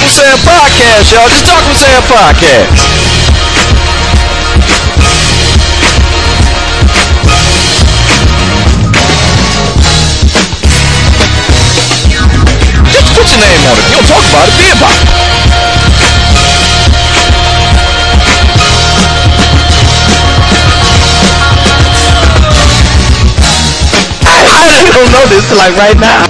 Talk with Sam podcast, y'all. Just Talk with Sam podcast. Just put your name on it. You don't talk about it, be about it. I don't know this like right now.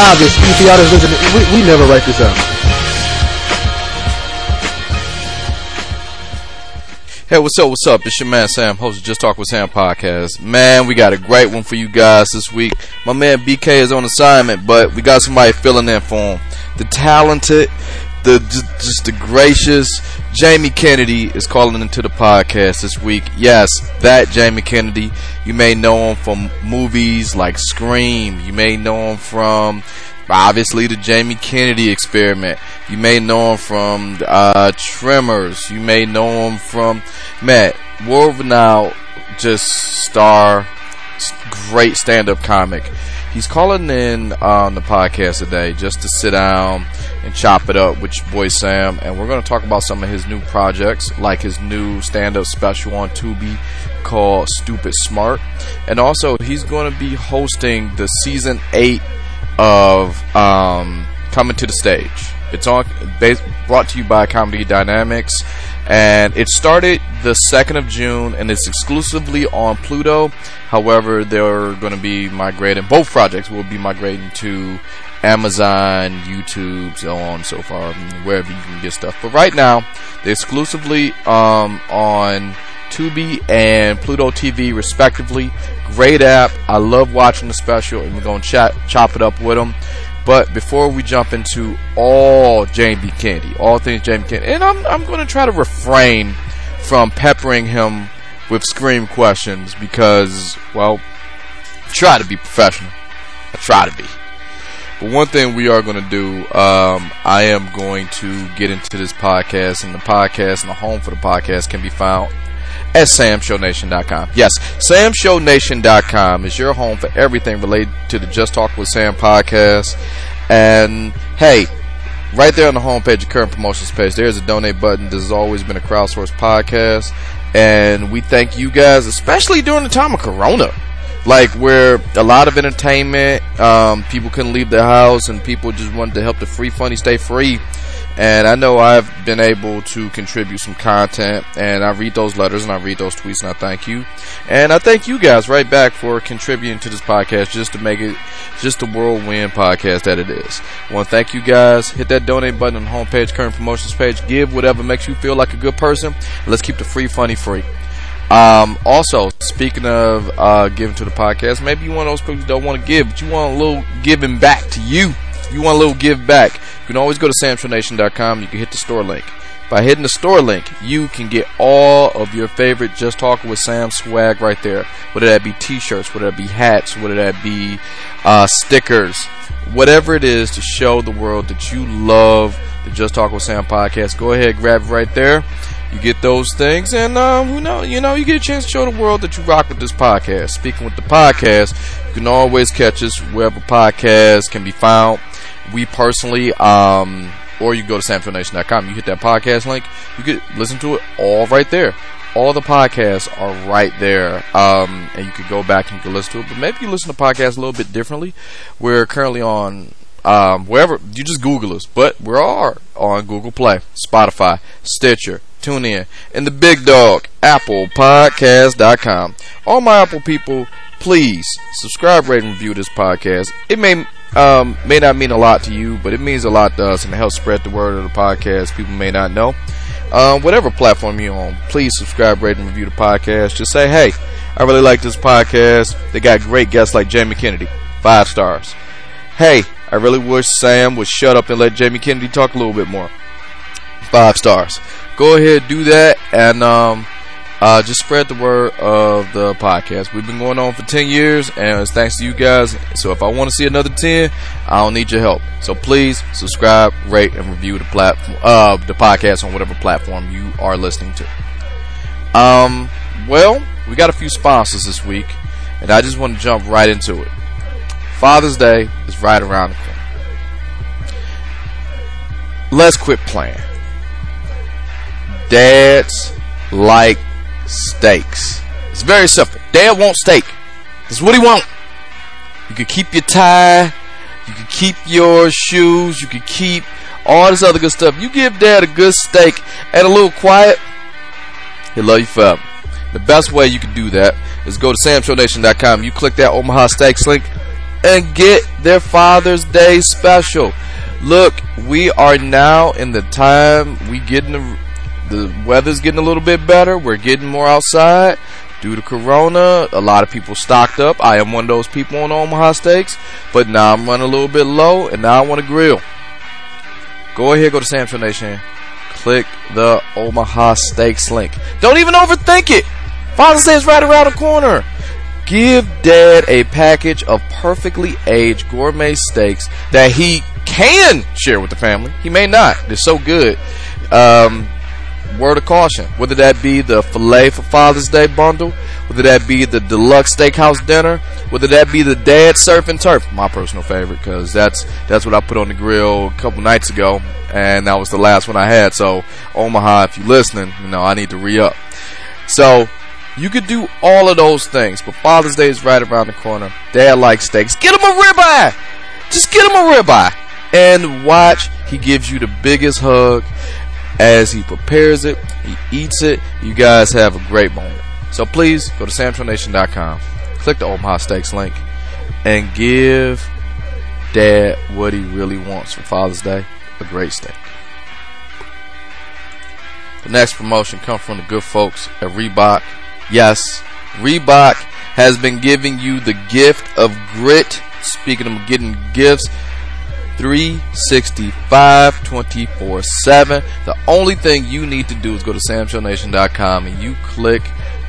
Obvious, if y'all we, we never write this out. Hey, what's up? What's up? It's your man Sam, host of Just Talk with Sam podcast. Man, we got a great one for you guys this week. My man BK is on assignment, but we got somebody filling in for him. The talented, the just the gracious Jamie Kennedy is calling into the podcast this week. Yes, that Jamie Kennedy. You may know him from movies like Scream. You may know him from obviously the Jamie Kennedy experiment. You may know him from uh, Tremors. You may know him from Matt world now just star great stand-up comic. He's calling in on the podcast today just to sit down and chop it up with your boy Sam, and we're going to talk about some of his new projects, like his new stand-up special on Tubi called "Stupid Smart," and also he's going to be hosting the season eight of um, Coming to the Stage. It's on brought to you by Comedy Dynamics, and it started the second of June, and it's exclusively on Pluto. However, they're going to be migrating. Both projects will be migrating to Amazon, YouTube, so on and so far, wherever you can get stuff. But right now, they're exclusively um, on Tubi and Pluto TV, respectively. Great app. I love watching the special, and we're going to chat, chop it up with them. But before we jump into all Jamie Kennedy, all things Jamie Kennedy, and I'm, I'm going to try to refrain from peppering him with scream questions because, well, I try to be professional. I try to be. But one thing we are going to do, um, I am going to get into this podcast, and the podcast and the home for the podcast can be found at samshownation.com. Yes, samshownation.com is your home for everything related to the Just Talk with Sam podcast. And hey, right there on the homepage, the current promotions page, there's a donate button. This has always been a crowdsourced podcast. And we thank you guys, especially during the time of Corona. Like where a lot of entertainment, um, people couldn't leave their house, and people just wanted to help the free funny stay free. And I know I've been able to contribute some content, and I read those letters and I read those tweets, and I thank you. And I thank you guys right back for contributing to this podcast just to make it just the whirlwind podcast that it is. I want to thank you guys. Hit that donate button on the homepage, current promotions page. Give whatever makes you feel like a good person. Let's keep the free funny free. Um, also, speaking of uh, giving to the podcast, maybe you one of those people don't want to give, but you want a little giving back to you. You want a little give back. You can always go to samshownation.com. You can hit the store link. By hitting the store link, you can get all of your favorite Just Talking with Sam swag right there. Whether that be t-shirts, whether that be hats, whether that be uh, stickers, whatever it is to show the world that you love the Just Talk with Sam podcast. Go ahead, grab it right there. You get those things, and um, who know, you know, you get a chance to show the world that you rock with this podcast. Speaking with the podcast, you can always catch us wherever podcasts can be found. We personally, um, or you go to samshownation.com. You hit that podcast link, you could listen to it all right there. All the podcasts are right there, um, and you could go back and you could listen to it. But maybe you listen to podcasts a little bit differently. We're currently on um, wherever you just Google us, but we're all on Google Play, Spotify, Stitcher, tune in. And the big dog, Apple ApplePodcast.com. All my Apple people, please subscribe, rate, and review this podcast. It may um, may not mean a lot to you, but it means a lot to us and it helps spread the word of the podcast. People may not know. Um, whatever platform you're on, please subscribe, rate, and review the podcast. Just say, hey, I really like this podcast. They got great guests like Jamie Kennedy. Five stars. Hey, I really wish Sam would shut up and let Jamie Kennedy talk a little bit more. Five stars. Go ahead, do that, and um, uh, just spread the word of the podcast. We've been going on for 10 years, and it's thanks to you guys. So if I want to see another 10, I don't need your help. So please subscribe, rate, and review the platform, uh, the podcast on whatever platform you are listening to. Um, well, we got a few sponsors this week, and I just want to jump right into it. Father's Day is right around the corner. Let's quit playing. Dads like steaks. It's very simple. Dad wants steak. That's what he want. You can keep your tie. You can keep your shoes. You can keep all this other good stuff. You give dad a good steak and a little quiet, he'll love you forever. The best way you can do that is go to samshownation.com. You click that Omaha Steaks link and get their Father's Day special. Look, we are now in the time we get in the the weather's getting a little bit better. We're getting more outside. Due to Corona, a lot of people stocked up. I am one of those people on Omaha Steaks, but now I'm running a little bit low, and now I want to grill. Go ahead, go to Sam Show Nation, click the Omaha Steaks link. Don't even overthink it. Father's Day is right around the corner. Give Dad a package of perfectly aged gourmet steaks that he can share with the family. He may not. They're so good. Um, word of caution. Whether that be the filet for Father's Day bundle, whether that be the deluxe steakhouse dinner, whether that be the dad surf and turf, my personal favorite, because that's that's what I put on the grill a couple nights ago, and that was the last one I had. So Omaha, if you're listening, you know I need to re up. So you could do all of those things, but Father's Day is right around the corner. Dad likes steaks. Get him a ribeye. Just get him a ribeye. And watch, he gives you the biggest hug as he prepares it, he eats it. You guys have a great moment. So please go to samshownation.com, click the Omaha Steaks link, and give Dad what he really wants for Father's Day a great steak. The next promotion comes from the good folks at Reebok. Yes, Reebok has been giving you the gift of grit. Speaking of getting gifts, 365 24 7. The only thing you need to do is go to samshownation.com and you click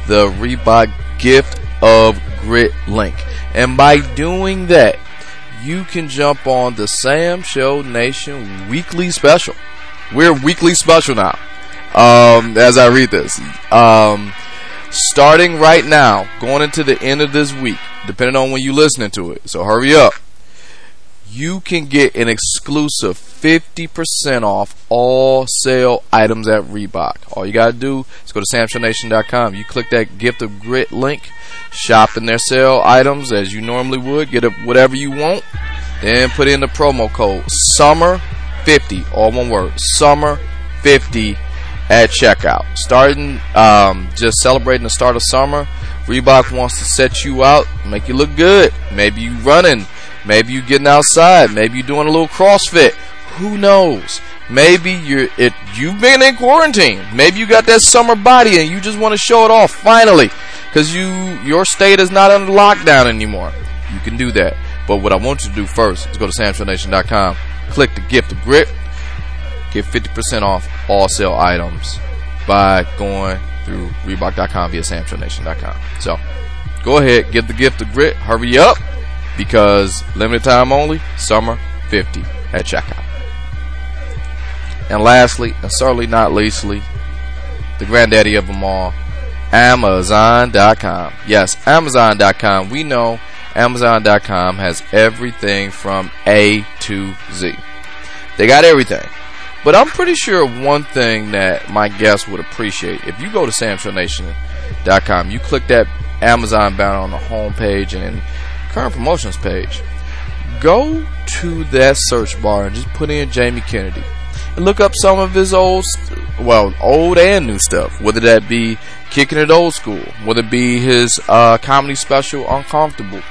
the Reebok gift of grit link. And by doing that, you can jump on the Sam Show Nation weekly special. We're weekly special now. Um, as I read this, um, starting right now, going into the end of this week, depending on when you're listening to it. So hurry up you can get an exclusive 50% off all sale items at Reebok. All you got to do is go to samshownation.com. You click that gift of grit link, shop in their sale items as you normally would, get whatever you want, then put in the promo code SUMMER50, all one word, SUMMER50 at checkout. Starting, um, just celebrating the start of summer, Reebok wants to set you out, make you look good. Maybe you running Maybe you're getting outside. Maybe you're doing a little CrossFit. Who knows? Maybe you're it. You've been in quarantine. Maybe you got that summer body and you just want to show it off finally, because you your state is not under lockdown anymore. You can do that. But what I want you to do first is go to samshownation.com, click the gift of grit, get 50% off all sale items by going through Reebok.com via samshownation.com. So go ahead, give the gift of grit. Hurry up because limited time only, summer 50 at checkout. And lastly, and certainly not leastly, the granddaddy of them all, Amazon.com. Yes, Amazon.com. We know Amazon.com has everything from A to Z. They got everything. But I'm pretty sure one thing that my guests would appreciate, if you go to SamShowNation.com, you click that Amazon banner on the home page and current promotions page, go to that search bar and just put in Jamie Kennedy and look up some of his old well, old and new stuff. Whether that be kicking it old school, whether it be his uh, comedy special Uncomfortable,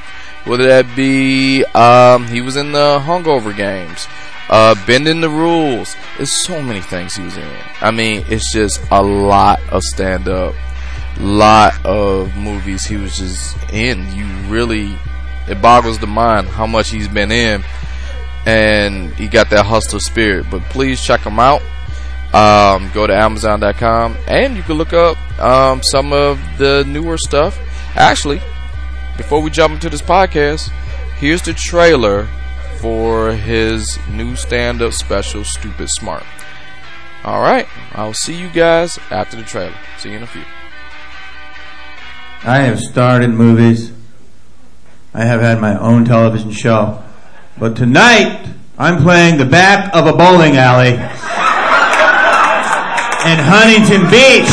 whether that be um, he was in the Hungover Games, uh, bending the rules. There's so many things he was in. I mean, it's just a lot of stand up, lot of movies he was just in. You really, it boggles the mind how much he's been in, and he got that hustler spirit. But please check him out. Um, go to Amazon.com and you can look up um, some of the newer stuff. Actually, before we jump into this podcast, here's the trailer for his new stand up special, Stupid Smart. Alright, I'll see you guys after the trailer. See you in a few. I have starred in movies. I have had my own television show. But tonight, I'm playing the back of a bowling alley in Huntington Beach.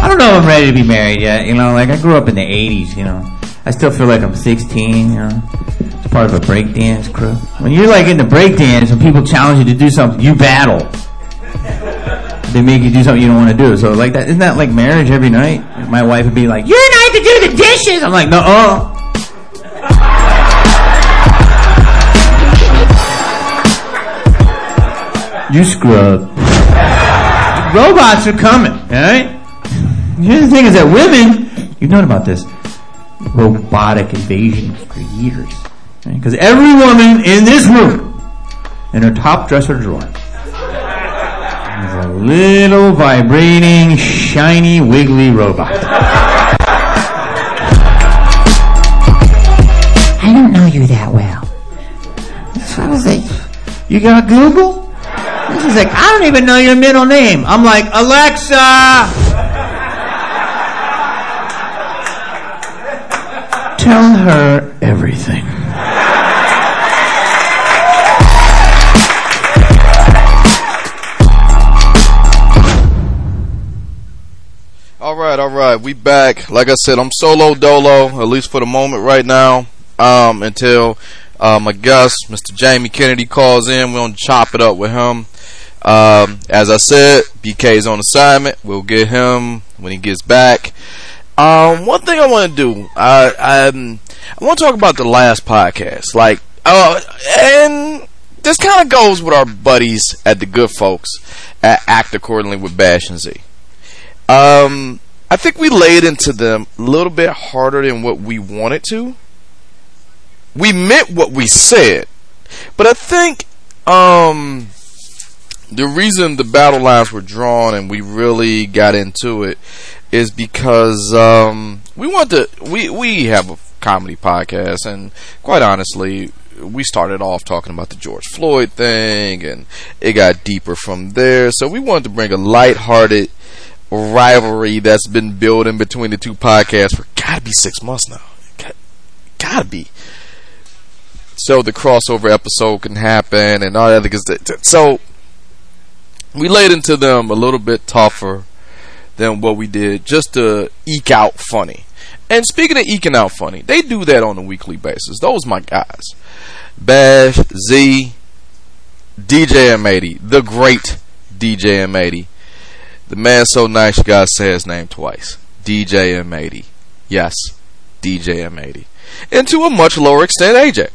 I don't know if I'm ready to be married yet. You know, like I grew up in the 80s, you know. I still feel like I'm 16, you know. It's part of a breakdance crew. When you're like in the breakdance and people challenge you to do something, you battle. They make you do something you don't want to do. So like that, isn't that like marriage every night? My wife would be like, "You're not to do the dishes." I'm like, "No, uh." You scrub. Robots are coming, alright? Here's the thing is that women, you've known about this robotic invasion for years. Because every woman in this room, in her top dresser drawer, has a little vibrating, shiny, wiggly robot. I don't know you that well. So I was like, you got Google? And she's like, I don't even know your middle name. I'm like, Alexa! Tell her everything. Alright, we back. Like I said, I'm solo dolo, at least for the moment right now. Um, until uh, my guest, Mr. Jamie Kennedy, calls in. We're gonna chop it up with him. Um, as I said, BK is on assignment. We'll get him when he gets back. Um, one thing I want to do, I I, I want to talk about the last podcast, like, uh, and this kind of goes with our buddies at the Good Folks at Act Accordingly with Bash and Z. Um, I think we laid into them a little bit harder than what we wanted to. We meant what we said, but I think um the reason the battle lines were drawn and we really got into it is because um, we want to we we have a comedy podcast and quite honestly we started off talking about the George Floyd thing and it got deeper from there so we wanted to bring a light-hearted rivalry that's been building between the two podcasts for gotta be six months now Got, gotta be so the crossover episode can happen and all that because so we laid into them a little bit tougher than what we did just to eke out funny. And speaking of eking out funny, they do that on a weekly basis. Those my guys. Bash, Z, DJ M80, the great DJ M80. The man so nice you gotta say his name twice. DJ M80. Yes, DJ M80 and to a much lower extent AJ.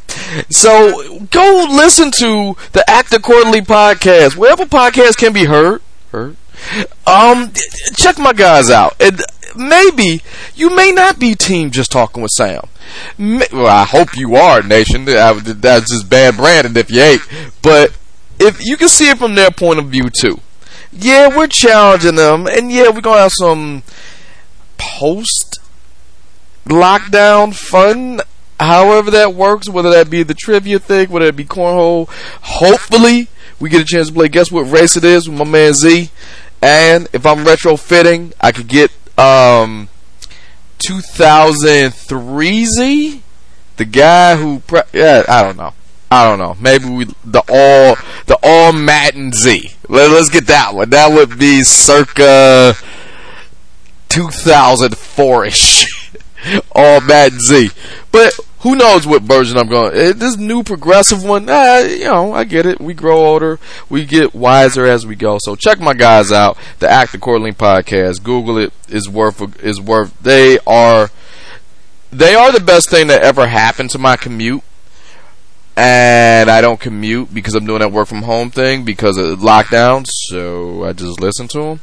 So go listen to the Act Accordingly podcast, wherever podcasts can be heard. Heard. Um, check my guys out. And maybe you may not be team just talking with Sam. Well, I hope you are, nation. That's just bad branding if you ain't. But if you can see it from their point of view too. Yeah, we're challenging them, and yeah, we're gonna have some post lockdown fun, however that works, whether that be the trivia thing, whether it be cornhole. Hopefully, we get a chance to play Guess What Race It Is with my man Z. And if I'm retrofitting, I could get um 2003 Z, the guy who pre- yeah, I don't know. I don't know. Maybe we the all the all Madden Z. Let, us get that one. That would be circa 2004ish. all Madden Z. But who knows what version I'm going? Eh, this new progressive one, eh, you know, I get it. We grow older, we get wiser as we go. So check my guys out, the Act Accordingly podcast. Google it. is worth is worth. They are they are the best thing that ever happened to my commute and I don't commute because I'm doing that work from home thing because of lockdown. So I just listen to them.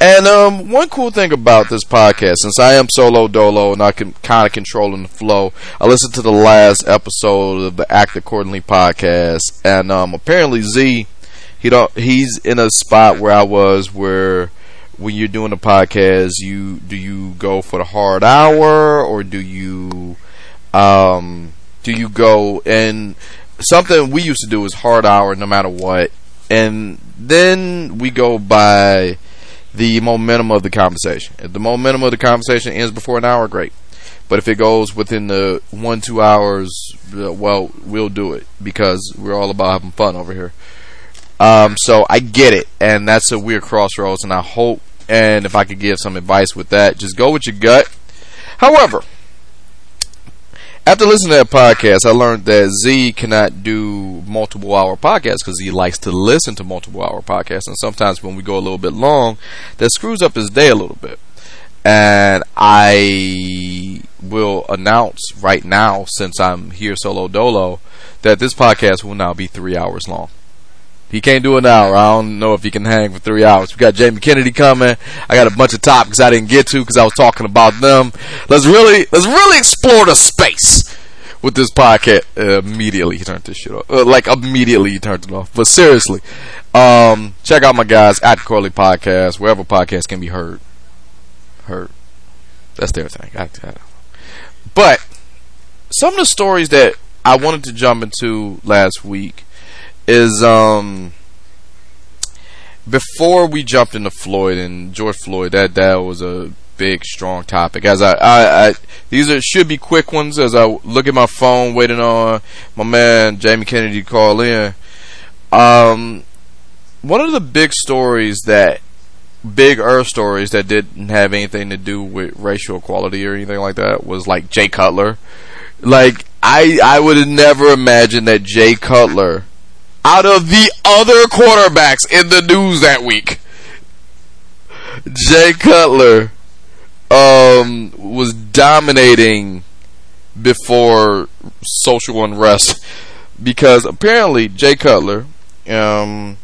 And um, one cool thing about this podcast, since I am solo dolo and I can kind of controlling the flow, I listened to the last episode of the Act Accordingly podcast, and um, apparently Z, he don't, he's in a spot where I was where. When you're doing a podcast, you do you go for the hard hour or do you um do you go? And something we used to do is hard hour no matter what. And then we go by the momentum of the conversation. If the momentum of the conversation ends before an hour great. But if it goes within the one two hours uh, well we'll do it because we're all about having fun over here. Um, so I get it and that's a weird crossroads and I hope and if I could give some advice with that just go with your gut. However after listening to that podcast, I learned that Z cannot do multiple hour podcasts because he likes to listen to multiple hour podcasts. And sometimes when we go a little bit long, that screws up his day a little bit. And I will announce right now, since I'm here solo dolo, that this podcast will now be three hours long. He can't do an hour. I don't know if he can hang for three hours. We got Jamie Kennedy coming. I got a bunch of topics I didn't get to because I was talking about them. Let's really let's really explore the space with this podcast. Uh, immediately he turned this shit off. Uh, like immediately he turned it off. But seriously, um, check out my guys at Corley Podcast wherever podcasts can be heard. Heard. That's their thing. I, I but some of the stories that I wanted to jump into last week is um before we jumped into Floyd and George Floyd, that that was a big, strong topic. As I, I, I, these are should be quick ones. As I look at my phone, waiting on my man Jamie Kennedy to call in. Um, one of the big stories that big Earth stories that didn't have anything to do with racial equality or anything like that was like Jay Cutler. Like I, I would have never imagined that Jay Cutler out of the other quarterbacks in the news that week. Jay Cutler um, was dominating before social unrest because apparently Jay Cutler, um,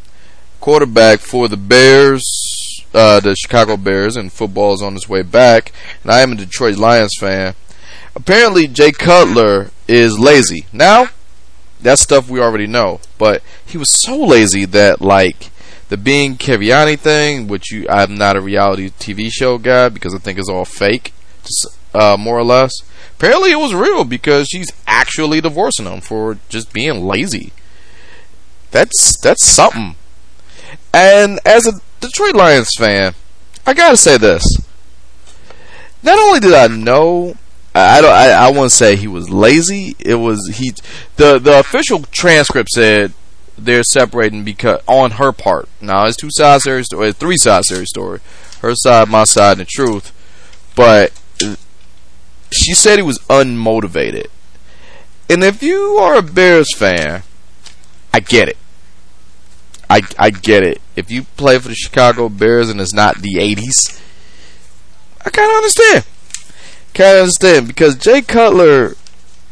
quarterback for the Bears, uh, the Chicago Bears, and football is on its way back, and I am a Detroit Lions fan. Apparently, Jay Cutler is lazy. Now, that's stuff we already know. But he was so lazy that like the being Cavallari thing, which you I'm not a reality TV show guy because I think it's all fake, uh, more or less. Apparently it was real because she's actually divorcing him for just being lazy. That's that's something. And as a Detroit Lions fan, I gotta say this. Not only did I know I don't. I, I won't say he was lazy. It was he. The the official transcript said they're separating because on her part. Now it's two sides to every story. Three sides to every story. Her side, my side, and the truth. But she said he was unmotivated. And if you are a Bears fan, I get it. I I get it. If you play for the Chicago Bears and it's not the '80s, I kind of understand. Can't understand because Jay Cutler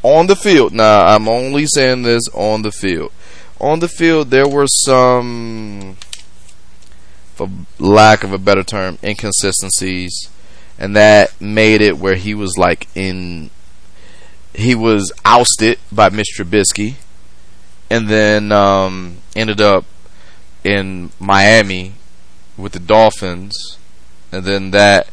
on the field. Now I'm only saying this on the field. On the field, there were some, for lack of a better term, inconsistencies, and that made it where he was like in. He was ousted by Mr. Trubisky, and then um, ended up in Miami with the Dolphins, and then that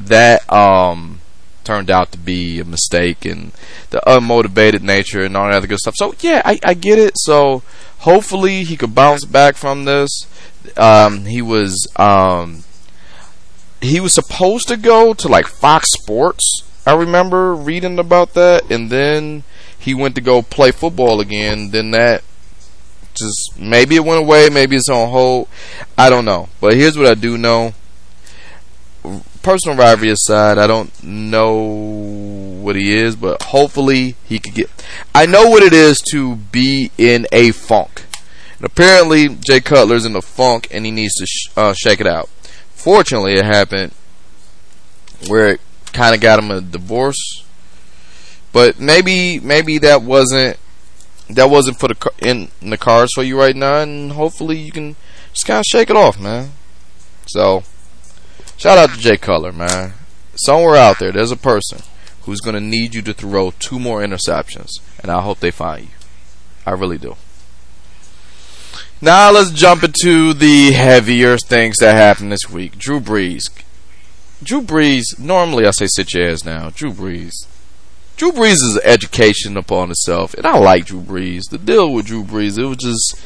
that um turned out to be a mistake and the unmotivated nature and all that other good stuff. So yeah, I, I get it. So hopefully he could bounce back from this. Um, he was um, he was supposed to go to like Fox Sports. I remember reading about that, and then he went to go play football again. Then that just maybe it went away, maybe it's on hold. I don't know. But here's what I do know personal rivalry aside, I don't know what he is, but hopefully he could get. I know what it is to be in a funk. And apparently, Jay Cutler's in a funk and he needs to sh- uh, shake it out. Fortunately, it happened where it kind of got him a divorce. But maybe, maybe that wasn't that wasn't for the in, in the cards for you right now, and hopefully you can just kind of shake it off, man. So, shout out to Jay Cutler, man. Somewhere out there, there's a person who's going to need you to throw two more interceptions, and I hope they find you. I really do. Now let's jump into the heavier things that happened this week. Drew Brees. Drew Brees. Normally I say sit your ass down. Drew Brees. Drew Brees is an education upon itself, and I like Drew Brees. The deal with Drew Brees, it was just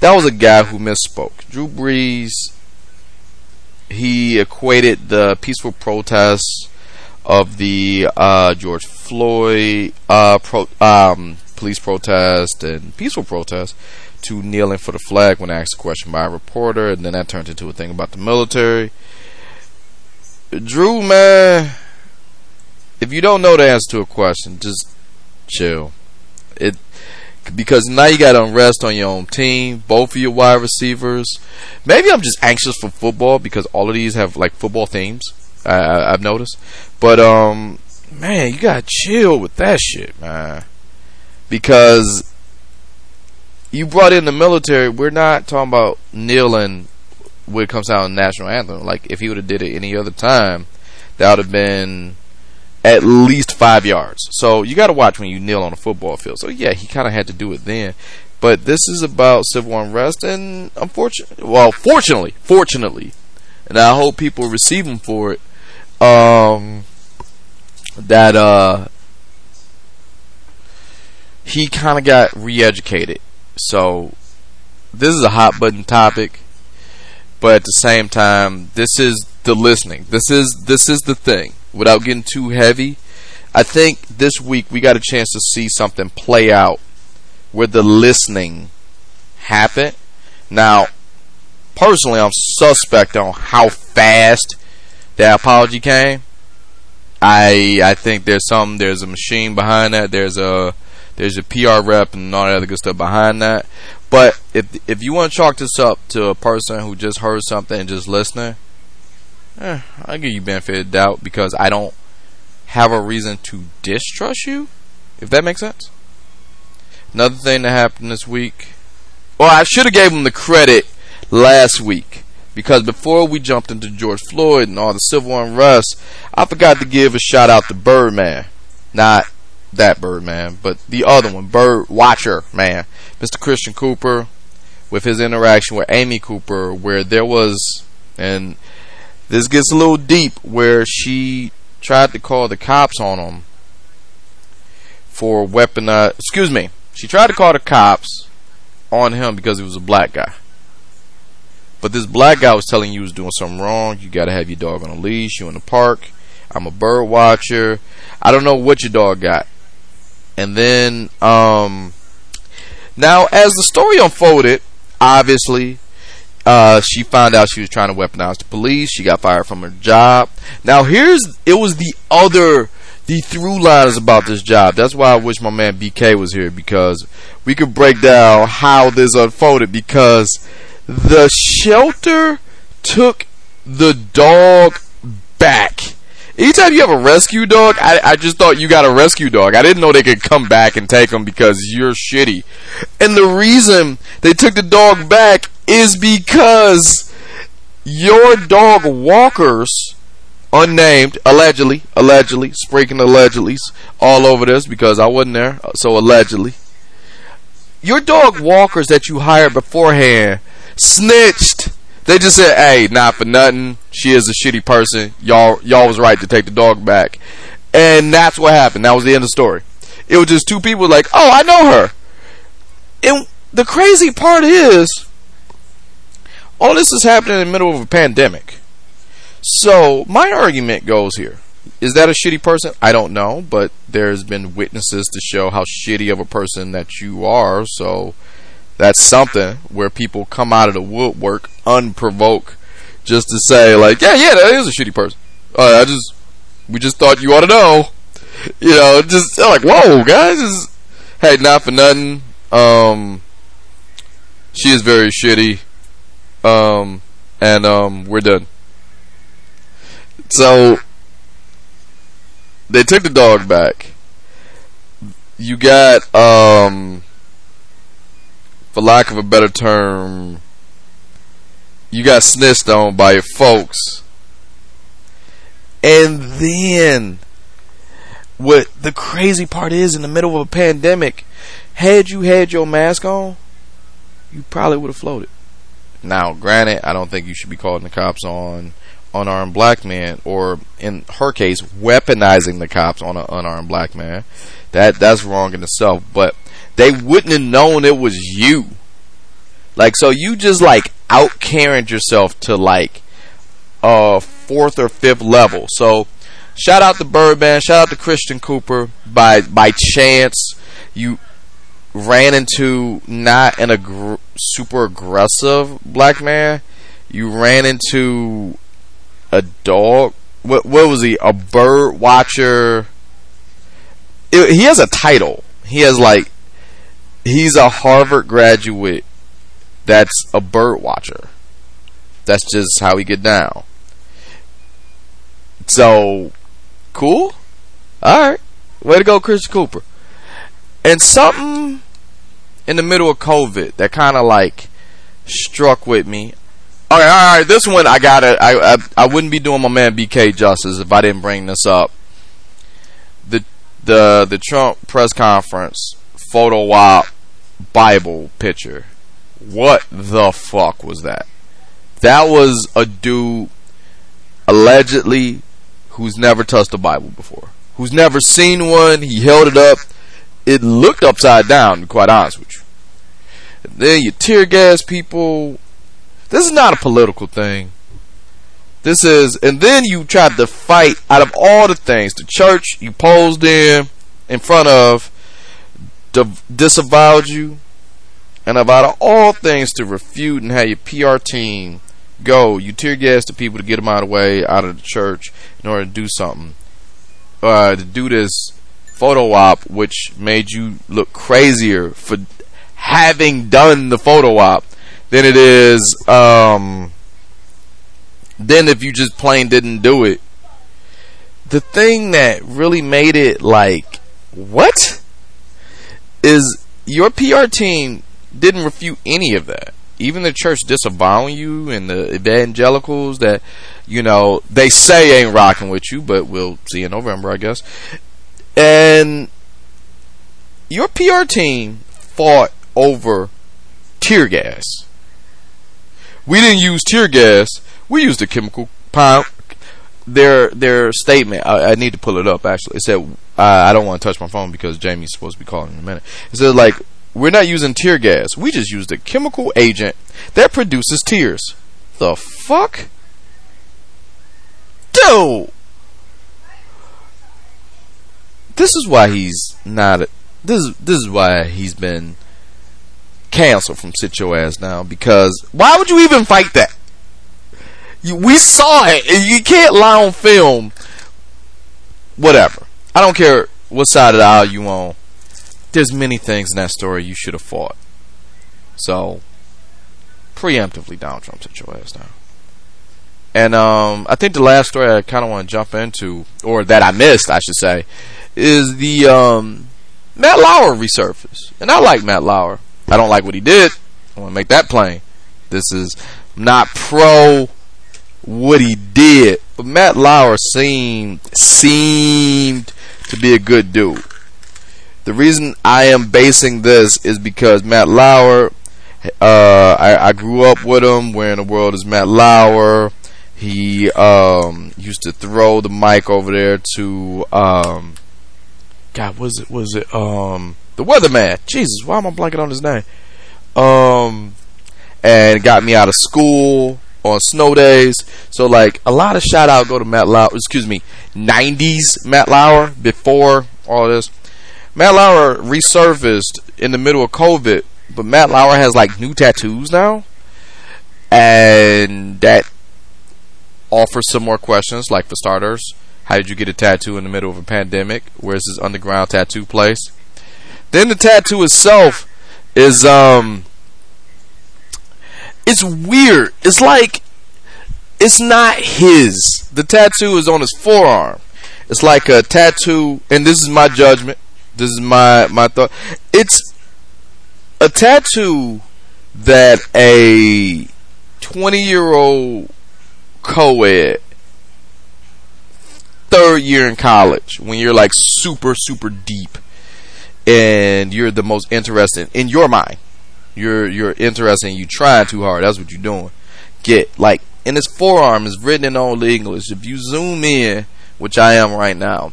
that was a guy who misspoke. Drew Brees, he equated the peaceful protests of the uh, George Floyd uh, pro, um, police protest and peaceful protest to kneeling for the flag when asked a question by a reporter, and then that turned into a thing about the military. Drew, man, if you don't know the answer to a question, just chill. It because now you got unrest on your own team, both of your wide receivers. Maybe I'm just anxious for football because all of these have like football themes. I, have noticed, but um, man, you gotta chill with that shit, man, because you brought in the military. We're not talking about kneeling when it comes out in national anthem. Like if he would have did it any other time, that would have been at least five yards. So you got to watch when you kneel on a football field. So yeah, he kind of had to do it then. But this is about civil unrest, and unfortunately, well, fortunately, fortunately, and I hope people receive him for it. Um, that uh, he kind of got re-educated. So this is a hot button topic, but at the same time, this is the listening. This is this is the thing without getting too heavy, I think this week we got a chance to see something play out where the listening happened. Now, personally, I'm suspect on how fast that apology came. I I think there's some there's a machine behind that. There's a there's a PR rep and all that other good stuff behind that. But if if you want to chalk this up to a person who just heard something and just listening, eh, I'll give you benefit of doubt because I don't have a reason to distrust you, if that makes sense. Another thing that happened this week. Well, I should have gave him the credit last week because before we jumped into George Floyd and all the civil unrest, I forgot to give a shout out to Birdman. Not that Birdman, but the other one, Bird Watcher man, Mr. Christian Cooper, with his interaction with Amy Cooper, where there was, and this gets a little deep where she tried to call the cops on him for weaponized. Excuse me. She tried to call the cops on him because he was a black guy. But this black guy was telling you he was doing something wrong. You got to have your dog on a leash. You in the park. I'm a bird watcher. I don't know what your dog got. And then, um, now as the story unfolded, obviously uh, she found out she was trying to weaponize the police. She got fired from her job. Now here's it was the other the through lines about this job. That's why I wish my man BK was here because we could break down how this unfolded because the shelter took the dog back. Anytime you have a rescue dog, I, I just thought you got a rescue dog. I didn't know they could come back and take them because you're shitty. And the reason they took the dog back is because your dog walkers, unnamed, allegedly, allegedly, sprinkling allegedly all over this because I wasn't there, uh, so allegedly. Your dog walkers that you hired beforehand snitched. They just said, "Hey, not for nothing. She is a shitty person. Y'all, y'all was right to take the dog back." And that's what happened. That was the end of the story. It was just two people like, "Oh, I know her." And the crazy part is, all this is happening in the middle of a pandemic. So my argument goes here. Is that a shitty person? I don't know, but there's been witnesses to show how shitty of a person that you are, so that's something where people come out of the woodwork unprovoked just to say like, yeah, yeah, that is a shitty person. Uh, I just we just thought you ought to know. you know, just like whoa, guys. Just, hey, not for nothing. Um, she is very shitty. Um, and um, we're done. So they took the dog back. You got um, for lack of a better term, you got snitched on by your folks. And then, what the crazy part is, in the middle of a pandemic, had you had your mask on, you probably would have floated. Now, granted, I don't think you should be calling the cops on unarmed black men, or in her case, weaponizing the cops on an unarmed black man. That that's wrong in itself. But they wouldn't have known it was you. Like, so you just like out yourself to like uh fourth or fifth level. So shout out to Birdman, shout out to Christian Cooper. By by chance, you ran into not an ag- super aggressive black man. You ran into a dog. What what was he? A bird watcher. It, he has a title. He has like he's a Harvard graduate. That's a bird watcher. That's just how he get down. So cool. All right, way to go, Chris Cooper. And something in the middle of COVID that kind of like struck with me. All right, all right. This one I got to I, I I wouldn't be doing my man BK justice if I didn't bring this up. The the the Trump press conference photo op Bible picture. What the fuck was that? That was a dude allegedly who's never touched a Bible before. Who's never seen one. He held it up. It looked upside down, to be quite honest with you. And then you tear gas people. This is not a political thing. This is, and then you tried to fight out of all the things. The church you posed in, in front of, disavowed you. And about all things to refute and have your PR team go, you tear gas the people to get them out of the way, out of the church, in order to do something. Uh, to do this photo op, which made you look crazier for having done the photo op than it is um, than if you just plain didn't do it. The thing that really made it like what is your PR team didn't refute any of that. Even the church disavowing you and the evangelicals that you know they say ain't rocking with you, but we'll see in November, I guess. And your PR team fought over tear gas. We didn't use tear gas. We used a chemical pound. Their their statement. I, I, need to pull it up. Actually, it said uh, I don't want to touch my phone because Jamie's supposed to be calling in a minute. It said like we're not using tear gas. We just used a chemical agent that produces tears. The fuck, dude. This is why he's not. This is this is why he's been canceled from Sit Your Ass Down. Because why would you even fight that? You, we saw it. You can't lie on film. Whatever. I don't care what side of the aisle you on. There's many things in that story you should have fought. So, preemptively Donald Trump sit your ass down. And um, I think the last story I kind of want to jump into, or that I missed, I should say, is the um, Matt Lauer resurface. And I like Matt Lauer. I don't like what he did. I want to make that plain. This is not pro what he did, but Matt Lauer seemed seemed to be a good dude. The reason I am basing this is because Matt Lauer, uh, I, I, grew up with him. Where in the world is Matt Lauer? He um, used to throw the mic over there to um, God. Was it was it um, the Weatherman? Jesus, why am I blanking on his name? Um, and got me out of school on snow days. So like a lot of shout out go to Matt Lauer. Excuse me, '90s Matt Lauer before all this. Matt Lauer resurfaced in the middle of COVID, but Matt Lauer has like new tattoos now, and that offers some more questions. Like for starters, How did you get a tattoo in the middle of a pandemic? Where's this underground tattoo place? Then the tattoo itself is um it's weird. It's like it's not his. The tattoo is on his forearm. It's like a tattoo and this is my judgment. This is my my thought. It's a tattoo that a 20 year old co-ed third year in college when you're like super super deep and you're the most interested in your mind. You're you're interested and you trying too hard. That's what you're doing. Get like in his forearm is written in old english. If you zoom in which i am right now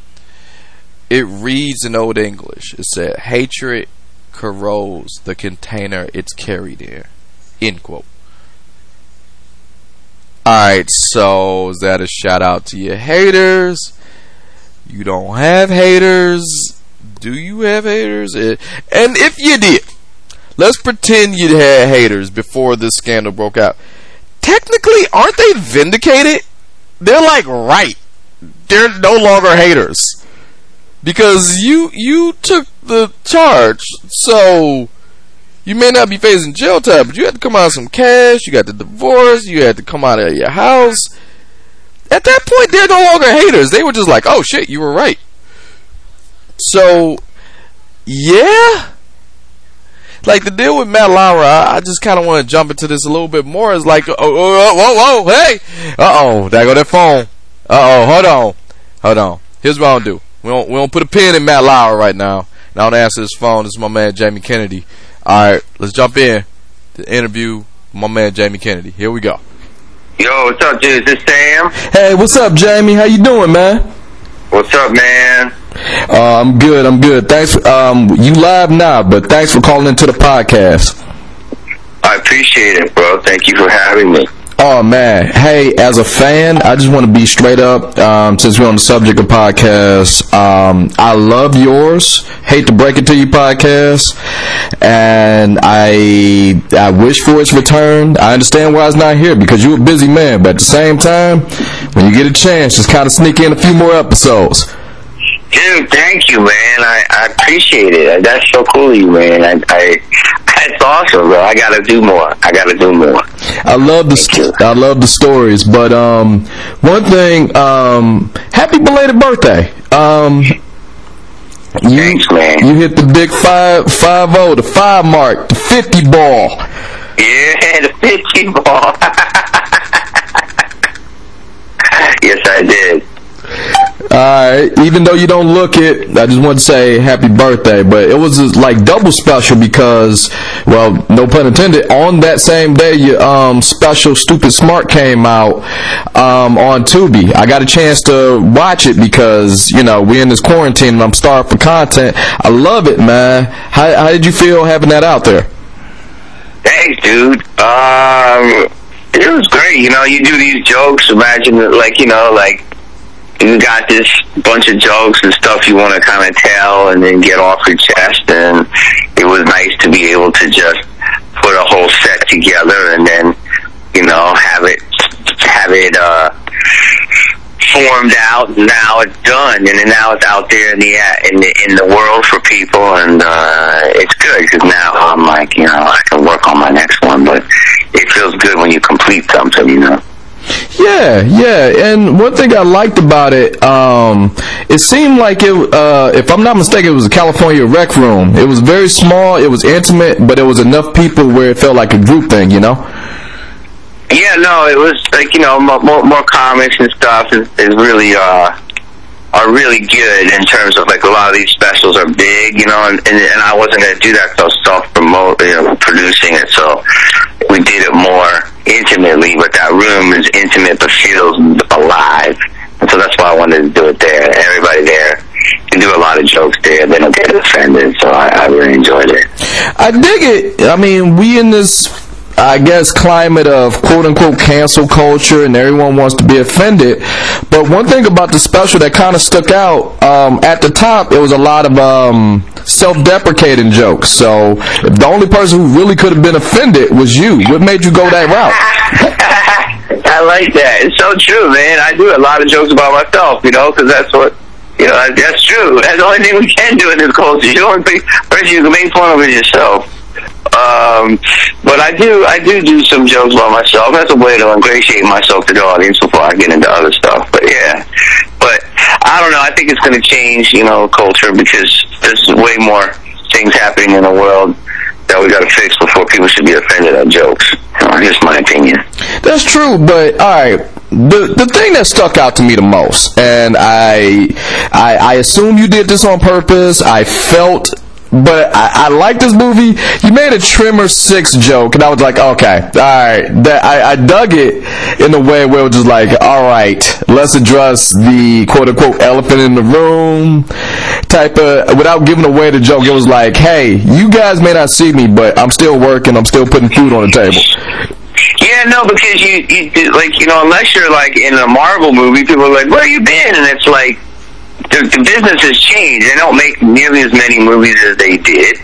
it reads in old english. It said hatred corrodes the container it's carried in end quote Alright, so is that a shout out to your haters? You don't have haters? Do you have haters? Eh, and if you did, let's pretend you had haters before this scandal broke out. Technically, aren't they vindicated? They're like right. They're no longer haters. Because you you took the charge. So you may not be facing jail time, but you had to come out of some cash. You got the divorce. You had to come out of your house. At that point, they're no longer haters. They were just like, "Oh shit, you were right." So, yeah, like the deal with Matt Lauer. I, just kind of want to jump into this a little bit more. Is like, oh, oh, oh whoa, whoa, hey, uh oh, there go that phone. Uh oh, hold on, hold on. Here's what I'll do. We don't we don't put a pin in Matt Lauer right now. Now I don't answer this phone. This is my man Jamie Kennedy. All right, let's jump in to interview my man Jamie Kennedy. Here we go. Yo, what's up, dude? Is this Sam? Hey, what's up, Jamie? How you doing, man? What's up, man? Uh, I'm good. I'm good. Thanks. For, um, you live now, but thanks for calling into the podcast. I appreciate it, bro. Thank you for having me. Oh man, hey, as a fan, I just want to be straight up. Um, since we're on the subject of podcasts, um, I love yours. Hate to break it to you, podcast, and I I wish for its return. I understand why it's not here because you're a busy man, but at the same time, when you get a chance, just kind of sneak in a few more episodes. Dude, thank you, man. I, I appreciate it. That's so cool of you, man. I, I that's awesome, bro. I gotta do more. I gotta do more. I love the I love the stories, but um, one thing, um, happy belated birthday. Um, you Thanks, man. you hit the big five five oh, the five mark, the fifty ball. Yeah, the fifty ball. yes, I did. Alright, even though you don't look it, I just want to say happy birthday. But it was like double special because, well, no pun intended. On that same day, your um, special Stupid Smart came out um, on Tubi. I got a chance to watch it because you know we're in this quarantine and I'm starved for content. I love it, man. How, how did you feel having that out there? Thanks, dude. Um, it was great. You know, you do these jokes. Imagine, like, you know, like you got this bunch of jokes and stuff you want to kind of tell and then get off your chest. And it was nice to be able to just put a whole set together and then, you know, have it have it uh, formed out. And now it's done, and now it's out there in the in the in the world for people, and uh, it's good because now I'm like, you know, I can work on my next one. But it feels good when you complete something, you know. Yeah, yeah, and one thing I liked about it, um, it seemed like it. Uh, if I'm not mistaken, it was a California rec room. It was very small, it was intimate, but it was enough people where it felt like a group thing, you know. Yeah, no, it was like you know more more, comics and stuff is, is really uh are really good in terms of like a lot of these specials are big, you know, and and, and I wasn't going to do that so self promote, you know, producing it, so we did it more intimately. But that room is intimate but feels alive, and so that's why I wanted to do it there. Everybody there can do a lot of jokes there; they don't get offended, so I, I really enjoyed it. I dig it. I mean, we in this, I guess, climate of quote unquote cancel culture, and everyone wants to be offended. But one thing about the special that kind of stuck out um, at the top, it was a lot of um, self-deprecating jokes. So if the only person who really could have been offended was you, what made you go that route? I like that. It's so true, man. I do a lot of jokes about myself, you know, because that's what, you know, that's true. That's the only thing we can do in this culture. You don't think person you can make fun of is yourself. Um, but I do, I do do some jokes about myself. That's a way to ingratiate myself to the audience before I get into other stuff. But yeah, but I don't know. I think it's going to change, you know, culture because there's way more things happening in the world that we got to fix before people should be offended at jokes. Just my opinion. That's true, but all right. The the thing that stuck out to me the most, and I I, I assume you did this on purpose. I felt but I, I like this movie. You made a Tremor Six joke, and I was like, okay, all right. That I, I dug it in a way where it was just like, all right, let's address the quote unquote elephant in the room type of. Without giving away the joke, it was like, hey, you guys may not see me, but I'm still working. I'm still putting food on the table. Yeah, no, because you, you like you know, unless you're like in a Marvel movie, people are like, "Where you been?" And it's like the, the business has changed. They don't make nearly as many movies as they did,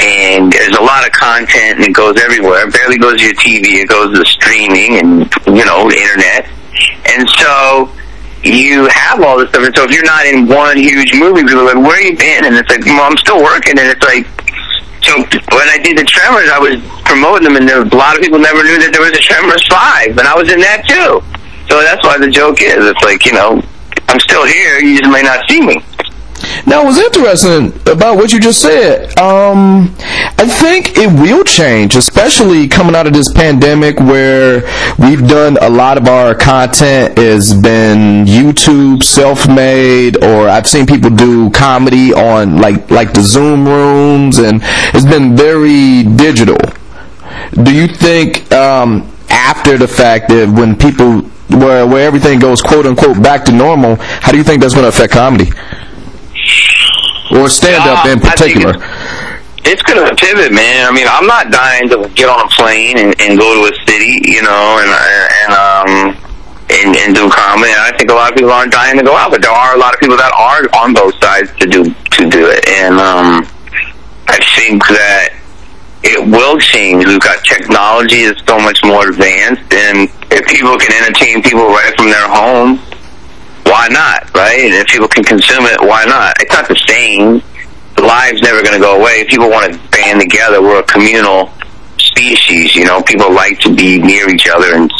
and there's a lot of content, and it goes everywhere. It barely goes to your TV. It goes to streaming and you know the internet, and so you have all this stuff. And so if you're not in one huge movie, people are like, "Where you been?" And it's like, "Well, I'm still working," and it's like. So when I did the Tremors, I was promoting them, and there, a lot of people never knew that there was a Tremors Five, and I was in that too. So that's why the joke is, it's like you know, I'm still here. You just may not see me. Now, what's interesting about what you just said, um, I think it will change, especially coming out of this pandemic where we've done a lot of our content has been YouTube, self-made, or I've seen people do comedy on like like the Zoom rooms, and it's been very digital. Do you think um, after the fact that when people where where everything goes quote unquote back to normal, how do you think that's going to affect comedy? or stand up in particular? It's going to pivot, man. I mean, I'm not dying to get on a plane and, and go to a city, you know, and and um and, and do comedy. And I think a lot of people aren't dying to go out, but there are a lot of people that are on both sides to do to do it. And um, I think that it will change. We've got technology that's so much more advanced, and if people can entertain people right from their home, why not, right? And if people can consume it, why not? It's not the same. The live's never going to go away. If people want to band together, we're a communal species. You know, people like to be near each other and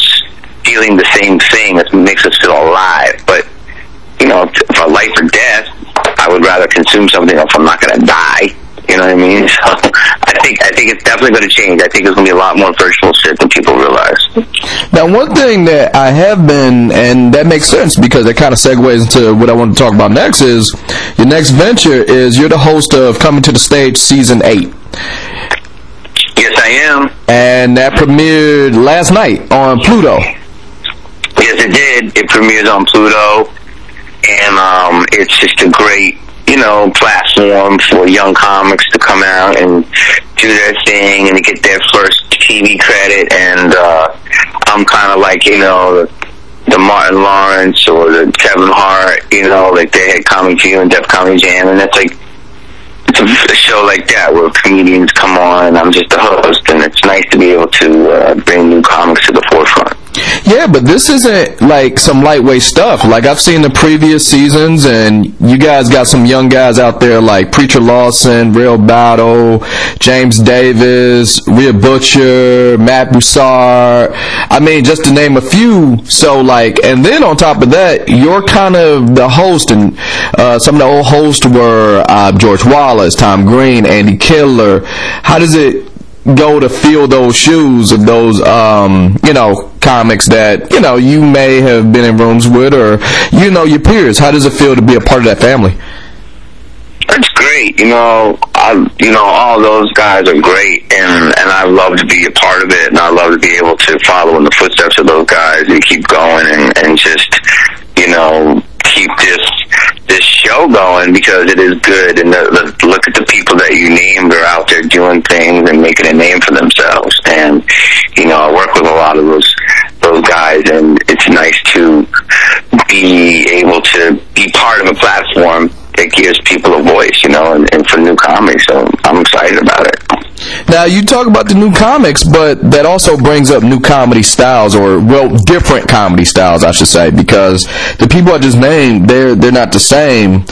feeling the same thing. That makes us feel alive. But you know, a life or death, I would rather consume something if I'm not going to die. You know what I mean? So I think I think it's definitely going to change. I think it's going to be a lot more virtual shit than people realize. Now, one thing that I have been, and that makes sense because it kind of segues into what I want to talk about next, is your next venture is you're the host of Coming to the Stage Season 8. Yes, I am. And that premiered last night on Pluto. Yes, it did. It premieres on Pluto, and um, it's just a great, you know, platform for young comics to come out and do their thing and to get their first TV credit. And uh, I'm kind of like, you know, the, the Martin Lawrence or the Kevin Hart, you know, like they had Comic View and Def Comedy Jam, and that's like it's a, show like that where comedians come on and I'm just a host, and it's nice to be able to uh, bring new comics to the forefront. Yeah, but this isn't like some lightweight stuff. Like I've seen the previous seasons, and you guys got some young guys out there like Preacher Lawson, Real Battle, James Davis, Rhea Butcher, Matt Broussard. I mean, just to name a few. So like, and then on top of that, you're kind of the host, and uh, some of the old hosts were uh, George Wallace, Tom Green, Andy Kindler. How does it go to fill those shoes of those um, you know comics that you know you may have been in rooms with or you know your peers how does it feel to be a part of that family It's great, you know. I, you know, all those guys are great, and and I love to be a part of it, and I love to be able to follow in the footsteps of those guys and keep going, and and just, you know, keep this this show going because it is good, and the, the, look at the people that you named are out there doing things and making a name for themselves, and you know, I work with a lot of those those guys, and it's nice to be able to be part of a platform that gives people a voice, you know, and, and for new comics. So I'm excited about it. now Now you talk about the new comics, but that also brings up new comedy styles, or well, different comedy styles, I should say, because the people I just named, they're they're not the same.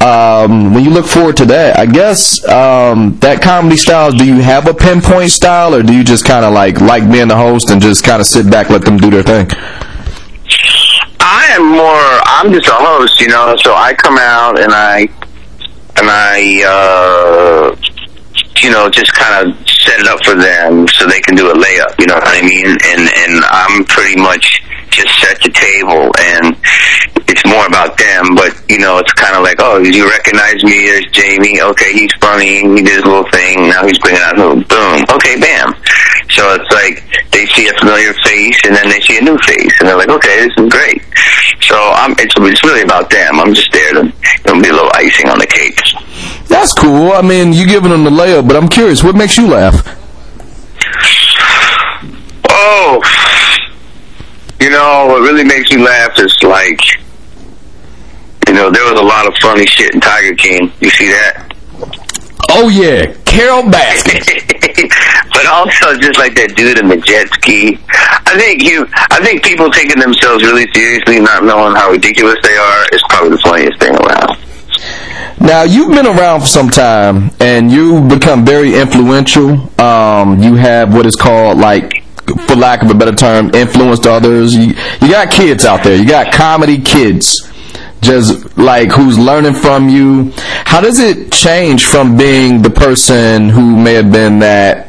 Um, when you look forward to that, I guess um, that comedy style. Do you have a pinpoint style, or do you just kind of like like being the host and just kind of sit back, let them do their thing? I am more. I'm just a host, you know. So I come out and I and I, uh, you know, just kind of set it up for them so they can do a layup. You know what I mean? And and I'm pretty much just set the table, and it's more about them. But you know, it's kind of like, oh, you recognize me? There's Jamie. Okay, he's funny. He did his little thing. Now he's bringing out who? Boom. Okay, bam. So it's like they see a familiar face, and then they see a new face, and they're like, okay, this is great. So I'm, it's, it's really about them. I'm just there to you know, be a little icing on the cake. That's cool. I mean, you're giving them the layup, but I'm curious, what makes you laugh? Oh, you know, what really makes me laugh is like, you know, there was a lot of funny shit in Tiger King. You see that? Oh yeah, Carole Baskin. but also just like that dude in the jet ski. I think you, I think people taking themselves really seriously, not knowing how ridiculous they are, is probably the funniest thing around. Now you've been around for some time, and you've become very influential. Um, you have what is called like for lack of a better term, influenced others. You, you got kids out there. You got comedy kids just like who's learning from you. How does it change from being the person who may have been that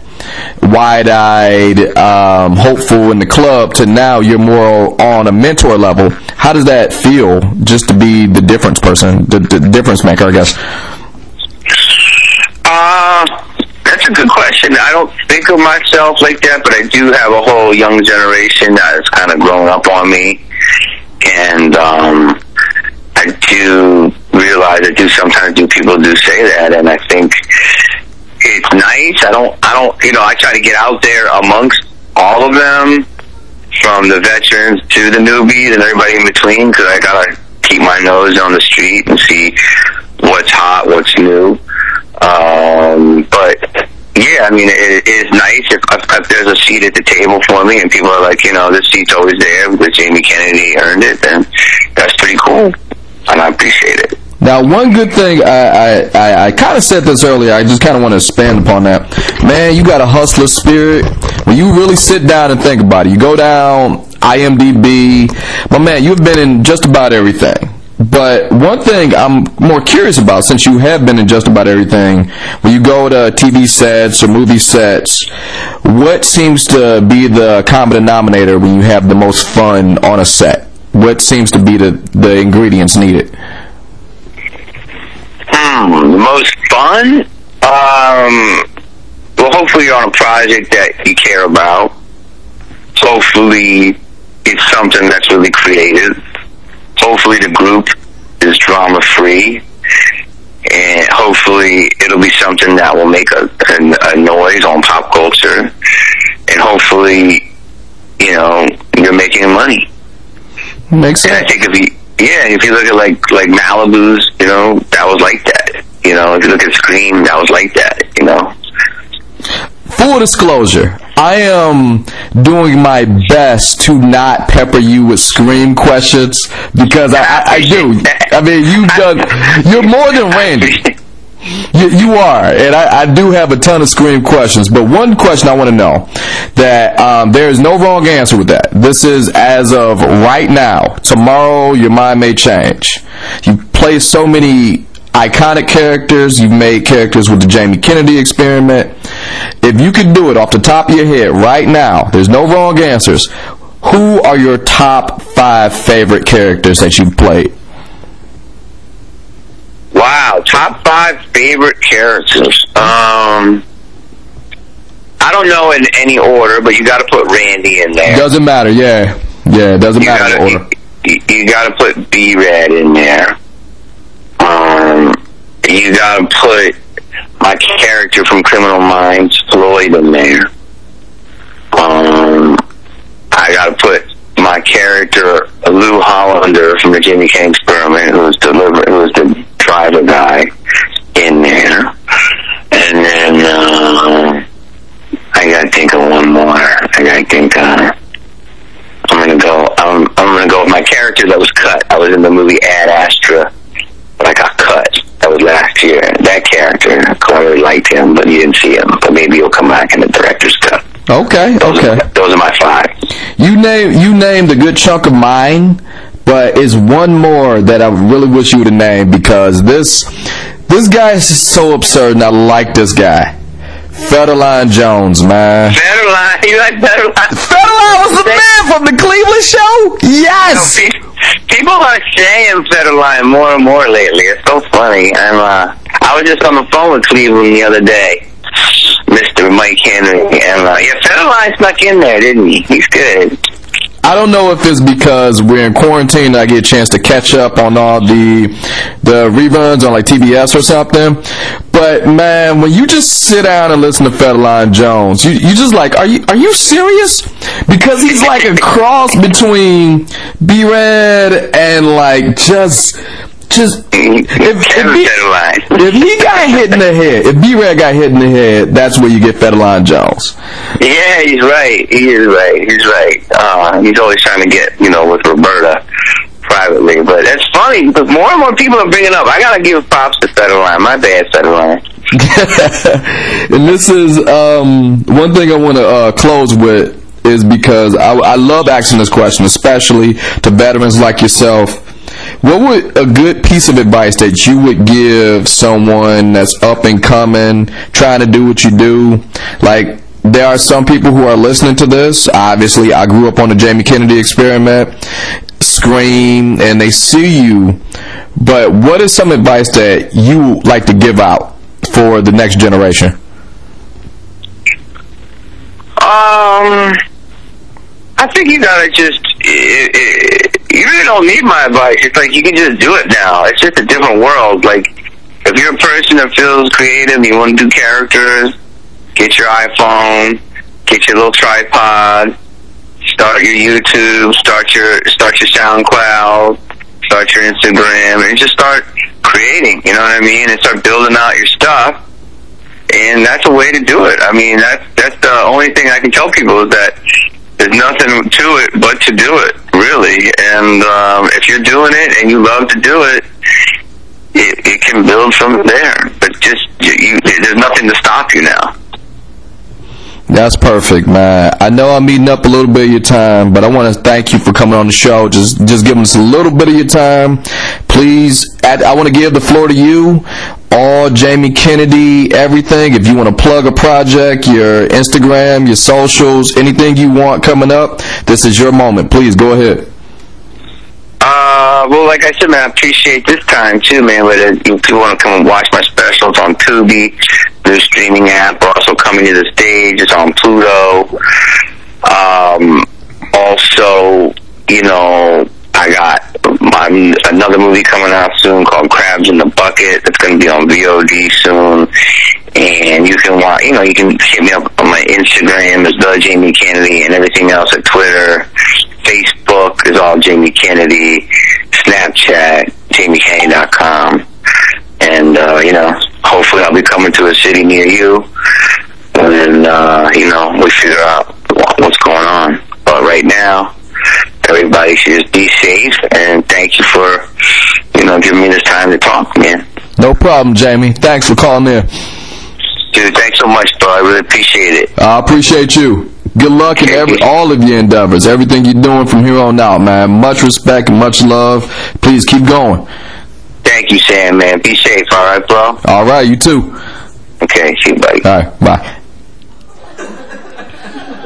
wide-eyed, um, hopeful in the club to now you're more on a mentor level? How does that feel just to be the difference person, the, the difference maker, I guess? Uh, that's a good question. I don't think of myself like that, but I do have a whole young generation that has kind of grown up on me. And, um, I do realize I do sometimes do people do say that, and I think it's nice. I don't, I don't, you know, I try to get out there amongst all of them, from the veterans to the newbies and everybody in between, because I gotta keep my nose on the street and see what's hot, what's new. Um, but yeah, I mean, it is nice if, if, there's a seat at the table for me and people are like, you know, this seat's always there because Jamie Kennedy earned it, then that's pretty cool and I appreciate it. Now, one good thing, I, I, I kind of said this earlier, I just kind of want to expand upon that. Man, you got a hustler spirit. When you really sit down and think about it, you go down IMDb, but man, you've been in just about everything. But one thing I'm more curious about, since you have been in just about everything, when you go to TV sets or movie sets, what seems to be the common denominator when you have the most fun on a set? what seems to be the, the ingredients needed? Hmm, the most fun? Um, well, hopefully you're on a project that you care about. Hopefully it's something that's really creative. Hopefully the group is drama free. And hopefully it'll be something that will make a, a, a noise on pop culture. And hopefully, you know, you're making money. Makes sense. And I think if you, yeah, if you look at like like Malibu's, you know, that was like that. You know, if you look at Scream, that was like that. You know. Full disclosure, I am doing my best to not pepper you with scream questions because I, I, I do. I mean, you've done. You're more than Randy. You, you are, and I, I, do have a ton of scream questions. But one question I want to know that um, there is no wrong answer with that. This is as of right now. Tomorrow, your mind may change. You play so many iconic characters. You've made characters with the Jamie Kennedy experiment. If you could do it off the top of your head right now, there's no wrong answers. Who are your top five favorite characters that you've played? Wow, top five favorite characters. Um, I don't know in any order, but you got to put Randy in there. Doesn't matter. Yeah, yeah, it doesn't you matter gotta, order. You, you got to put B-Rad in there. Um, you got to put my character from Criminal Minds, Floyd, in there. Um, I got to put my character, Lou Hollander from the Jamie Kennedy Experiment, who other guy in there. And then uh, I gotta think of one more. I gotta think. Uh, I'm gonna go. I'm, I'm gonna go with my character that was cut. I was in the movie Ad Astra, but I got cut. That was last year. That character, Corey liked him, but you didn't see him. But maybe he'll come back in the director's cut. Okay. Those okay. Are, those are my five. You name you named a good chunk of mine but it's one more that I really wish you would have named because this this guy is so absurd, and I like this guy. Federline Jones, man. Federline, you like Federline? Federline was the man from the Cleveland show. Yes. Pe- People are saying Federline more and more lately. It's so funny. I'm, uh, I was just on the phone with Cleveland the other day, Mr. Mike Henry, and uh, yeah, Federline snuck in there, didn't he? He's good. I don't know if it's because we're in quarantine I get a chance to catch up on all the the reruns on like TBS or something. But man, when you just sit down and listen to Federline Jones, you you just like, are you are you serious? Because he's like a cross between B-Rad and like just just if, if, he, if he got hit in the head, if B-Rad got hit in the head, that's where you get Federline Jones. Yeah, he's right. He is right. He's right. Uh, he's always trying to get, you know, with Roberta privately. But it's funny because more and more people are bringing up. I gotta give props to Federline. My bad, Federline. and this is um, one thing I want to uh, close with is because I, I love asking this question, especially to veterans like yourself. What would a good piece of advice that you would give someone that's up and coming, trying to do what you do? Like, there are some people who are listening to this. Obviously, I grew up on the Jamie Kennedy experiment, Scream, and they see you. But what is some advice that you like to give out for the next generation? Um, I think you gotta just. You really don't need my advice. It's like you can just do it now. It's just a different world. Like if you're a person that feels creative, you want to do characters, get your iPhone, get your little tripod, start your YouTube, start your start your SoundCloud, start your Instagram, and just start creating. You know what I mean? And start building out your stuff and that's a way to do it. I mean, that's that's the only thing I can tell people is that there's nothing to it but to do it, really. And um, if you're doing it and you love to do it, it, it can build from there. But just you, you, there's nothing to stop you now. That's perfect, man. I know I'm eating up a little bit of your time, but I want to thank you for coming on the show. Just, just giving us a little bit of your time. Please, I, I want to give the floor to you. All Jamie Kennedy, everything. If you want to plug a project, your Instagram, your socials, anything you want coming up, this is your moment. Please go ahead. Uh, well, like I said, man, I appreciate this time too, man. You, if you want to come and watch my specials on Tubi, the streaming app, also coming to the stage. It's on Pluto. Um, also, you know, I got my, another movie coming out soon called Crabs in the Bucket. It's going to be on VOD soon. And you can watch, you know, you can hit me up on my Instagram as the Jamie Kennedy and everything else at Twitter. Facebook is all Jamie Kennedy. Snapchat, JamieKennedy.com. And, uh, you know, hopefully I'll be coming to a city near you. And then, uh, you know, we figure out what's going on. But right now, everybody should just be safe and thank you for, you know, giving me this time to talk, man. No problem, Jamie. Thanks for calling in. Dude, thanks so much, bro. I really appreciate it. I appreciate you. Good luck in every all of your endeavors, everything you're doing from here on out, man. Much respect and much love. Please keep going. Thank you, Sam, man. Be safe, all right, bro? All right, you too. Okay, see you, buddy. All right, bye.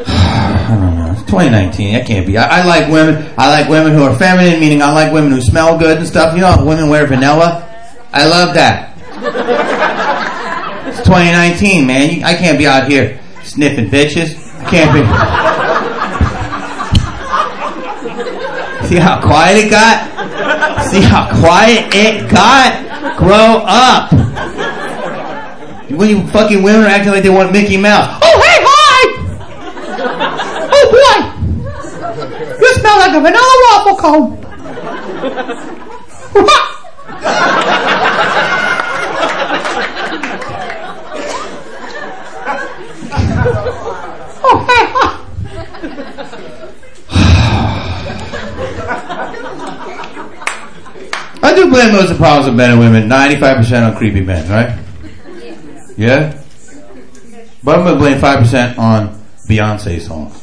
I don't know. It's 2019. That can't be. I, I like women. I like women who are feminine, meaning I like women who smell good and stuff. You know, women wear vanilla. I love that. It's 2019, man. I can't be out here sniffing bitches. I can't be. See how quiet it got? See how quiet it got? Grow up. When you fucking women are acting like they want Mickey Mouse. Oh, hey, hi! Oh boy! You smell like a vanilla waffle cone. oh, hey, hi. I do blame most of the problems of men and women, 95% on creepy men, right? Yeah? But I'm going to blame 5% on Beyonce songs.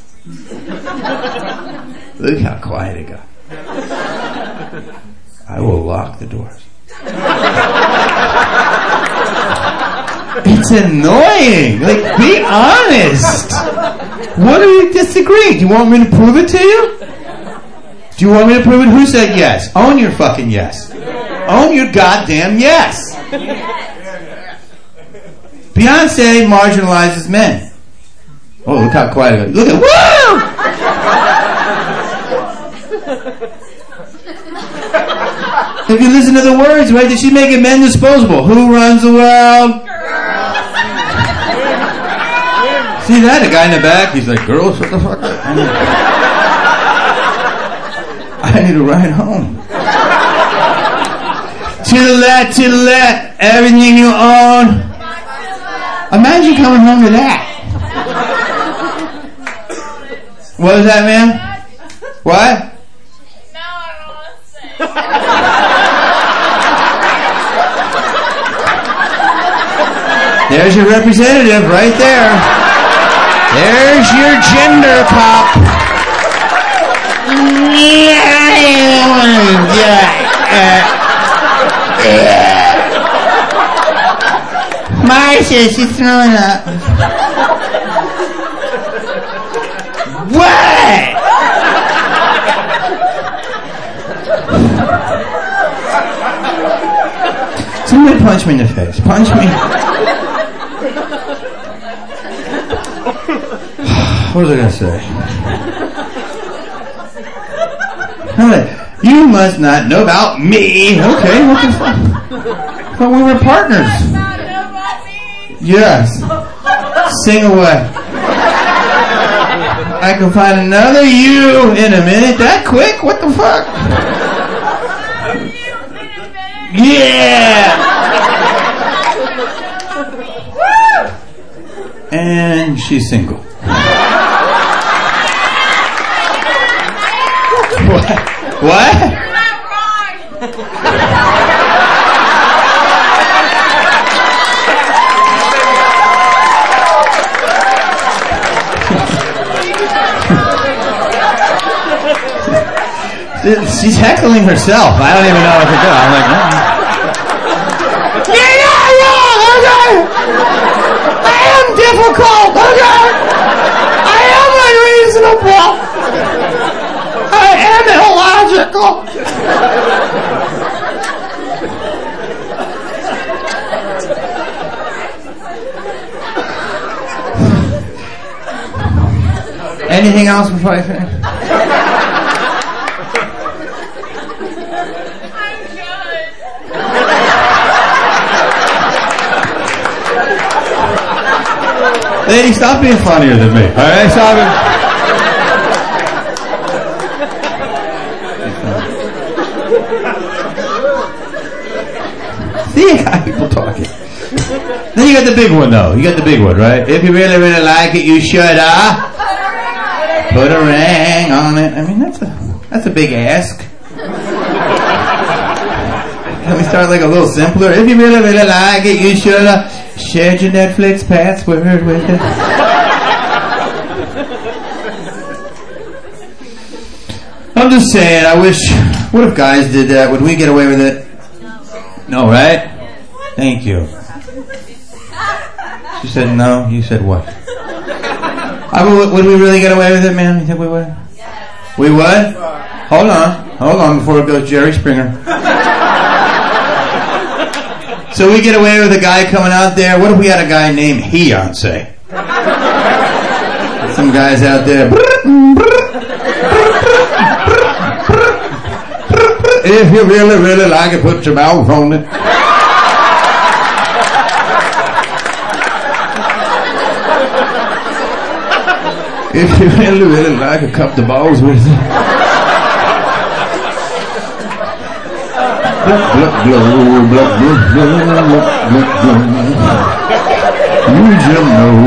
Look how quiet it got. I will lock the doors. It's annoying. Like, be honest. What are you disagreeing? Do you want me to prove it to you? Do you want me to prove it? Who said yes? Own your fucking yes. Oh, Own your goddamn yes. Beyonce marginalizes men. Oh, look how quiet it is. Look at, woo! If you listen to the words, right, did she make it men disposable? Who runs the world? See that? A guy in the back, he's like, girls, what the fuck? I need, I need a ride home. Tittle to the that, everything you own. Imagine coming home to that. What is that, man? What? No, I don't There's your representative right there. There's your gender pop. Yeah. Uh, cop. Marcia, she's throwing up. What? Somebody punch me in the face. Punch me. what was I going to say? Alright, You must not know about me. Okay, what the fuck? Thought we were partners. Yes. Sing away. I can find another you in a minute. That quick? What the fuck? Yeah. And she's single. What? What? She's heckling herself. I don't even know what to do. I'm like, no. Yeah, yeah, yeah, okay. I am difficult, okay. I am unreasonable. I am illogical. Anything else before I finish? I'm jealous. Lady, stop being funnier than me. All right, stop it. See, you got people talking. Then you got the big one, though. You got the big one, right? If you really, really like it, you should, uh, put a ring on it. I mean, that's a that's a big ask. Can we start like a little simpler? If you really, really like it, you should uh, share your Netflix password with it. I'm just saying, I wish. What if guys did that? Would we get away with it? No, right? Thank you. She said no. You said what? I would, would we really get away with it, man? You think we would? We would? Hold on. Hold on before it goes Jerry Springer. So we get away with a guy coming out there. What if we had a guy named Beyonce? Some guys out there. If you really, really like it, put your mouth on it. if you really, really like a cup the balls with. You just know.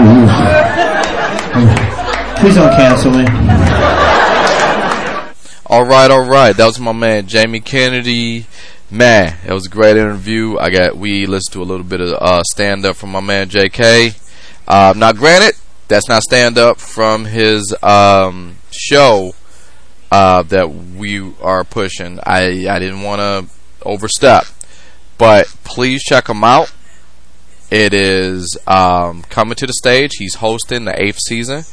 Please don't cancel me. All right, all right. That was my man Jamie Kennedy. Man, that was a great interview. I got we listened to a little bit of uh, stand up from my man J.K. Uh, now, granted, that's not stand up from his um, show uh, that we are pushing. I I didn't want to overstep, but please check him out. It is um, coming to the stage. He's hosting the eighth season,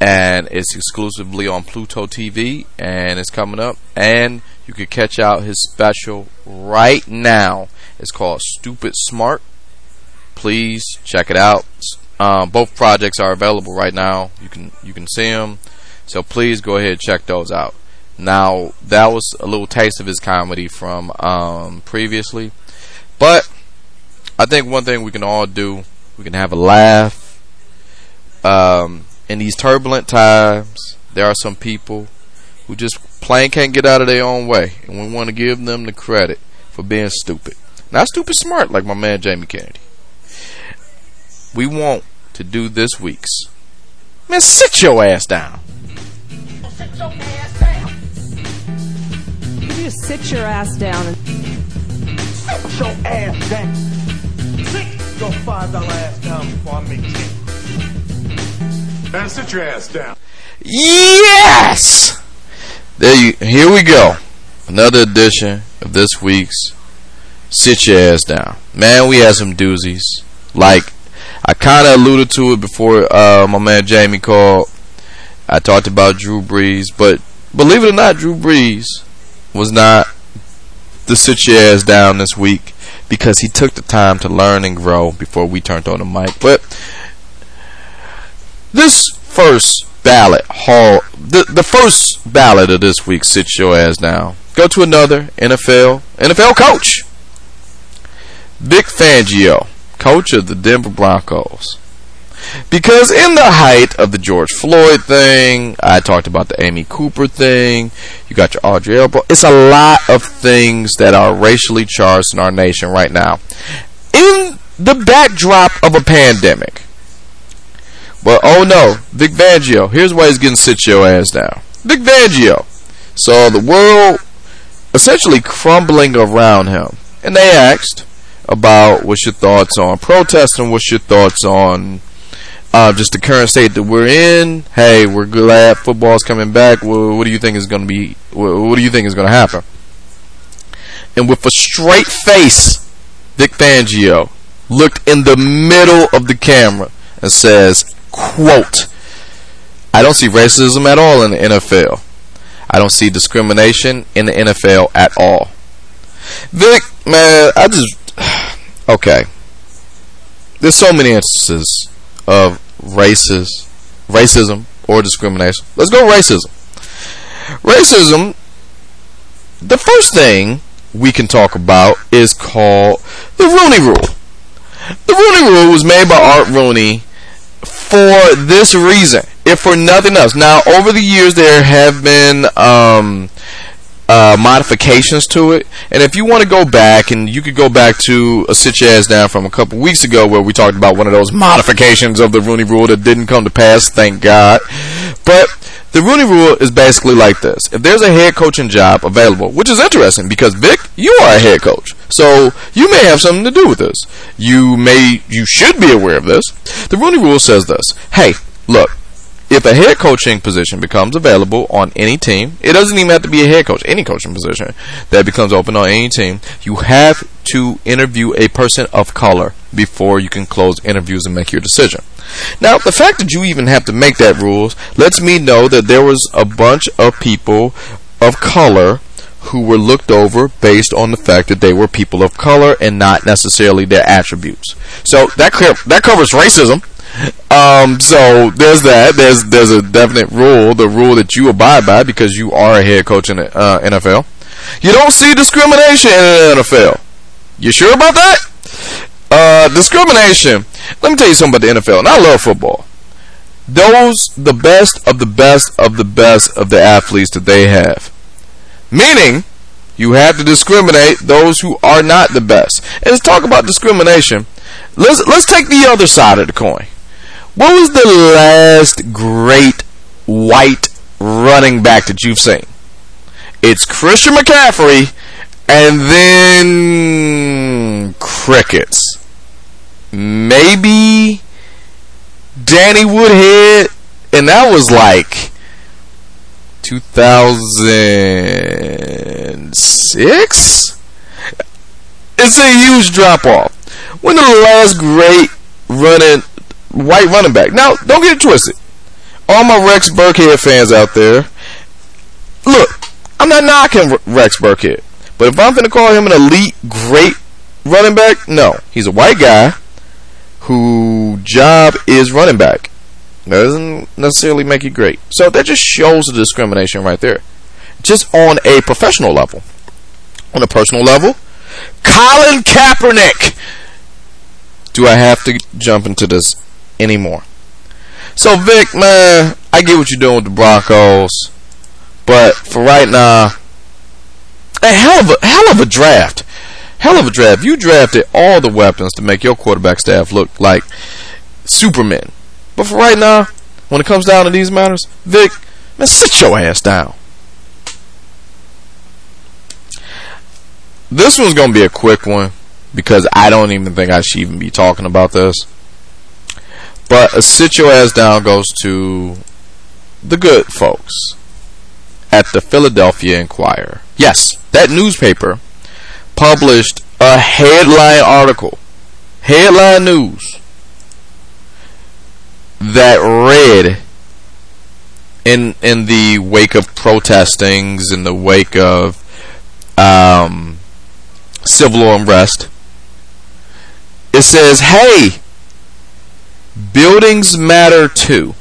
and it's exclusively on Pluto TV, and it's coming up. And you can catch out his special right now. It's called Stupid Smart. Please check it out. Um, both projects are available right now. You can you can see them. So please go ahead and check those out. Now that was a little taste of his comedy from um, previously, but I think one thing we can all do, we can have a laugh. Um, in these turbulent times, there are some people who just plain can't get out of their own way, and we want to give them the credit for being stupid. Not stupid smart like my man Jamie Kennedy. We want to do this week's. Man, sit your ass down. You just sit your ass down and Sit your ass down. Sit your five dollar ass down before I make ten. Man, sit your ass down. Yes! There you here we go. Another edition of this week's Sit Your Ass Down. Man, we had some doozies. Like I kinda alluded to it before uh, my man Jamie called. I talked about Drew Brees, but believe it or not, Drew Brees was not the sit your ass down this week because he took the time to learn and grow before we turned on the mic. But this first ballot hall the the first ballot of this week sit your ass down. Go to another NFL NFL coach. Vic Fangio, coach of the Denver Broncos. Because in the height of the George Floyd thing, I talked about the Amy Cooper thing, you got your Ahmaud Arbery. It's a lot of things that are racially charged in our nation right now. In the backdrop of a pandemic. But oh no, Vic Fangio, here's why he's getting sit your ass down. Vic Fangio saw the world essentially crumbling around him. And they asked about what's your thoughts on protesting, what's your thoughts on uh, just the current state that we're in. Hey, we're glad football's coming back. What, what do you think is going to be? What, what, do you think is going to happen? And with a straight face, Vic Fangio looked in the middle of the camera and says, "quote I don't see racism at all in the NFL. I don't see discrimination in the NFL at all." Vic, man, I just okay. There's so many instances of racist, racism or discrimination. Let's go racism. Racism. The first thing we can talk about is called the Rooney Rule. The Rooney Rule was made by Art Rooney for this reason, if for nothing else. Now, over the years, there have been um, uh, modifications to it. And if you want to go back, and you could go back to a sit your ass down from a couple weeks ago where we talked about one of those modifications of the Rooney Rule that didn't come to pass, thank God. But the Rooney Rule is basically like this. If there's a head coaching job available, which is interesting because Vic, you are a head coach. So you may have something to do with this. You may, you should be aware of this. The Rooney Rule says this. Hey, look, if a head coaching position becomes available on any team, it doesn't even have to be a head coach, any coaching position that becomes open on any team, you have to interview a person of color before you can close interviews and make your decision. Now, the fact that you even have to make that rules lets me know that there was a bunch of people of color who were looked over based on the fact that they were people of color and not necessarily their attributes. So that that covers racism. Um, so there's that. There's there's a definite rule, the rule that you abide by because you are a head coach in the uh, NFL. You don't see discrimination in the NFL. You sure about that? Uh, discrimination. Let me tell you something about the NFL. And I love football. Those the best of the best of the best of the athletes that they have. Meaning, you have to discriminate those who are not the best. And let's talk about discrimination. Let's let's take the other side of the coin. What was the last great white running back that you've seen? It's Christian McCaffrey And then crickets. Maybe Danny Woodhead, and that was like 2006. It's a huge drop off. When the last great running white running back? Now, don't get it twisted. All my Rex Burkhead fans out there, look, I'm not knocking Rex Burkhead, but if I'm going to call him an elite, great running back, no, he's a white guy whose job is running back. That doesn't necessarily make you great. So that just shows the discrimination right there. Just on a professional level. On a personal level, Colin Kaepernick. Do I have to jump into this anymore? So Vic, man, I get what you're doing with the Broncos, but for right now, a hell of a hell of a draft. Hell of a draft. You drafted all the weapons to make your quarterback staff look like supermen. But for right now, when it comes down to these matters, Vic, man, sit your ass down. This one's gonna be a quick one because I don't even think I should even be talking about this. But a sit your ass down goes to the good folks at the Philadelphia Inquirer. Yes, that newspaper published a headline article, headline news, that read in in the wake of protestings, in the wake of um, civil unrest. It says, "Hey, buildings matter too."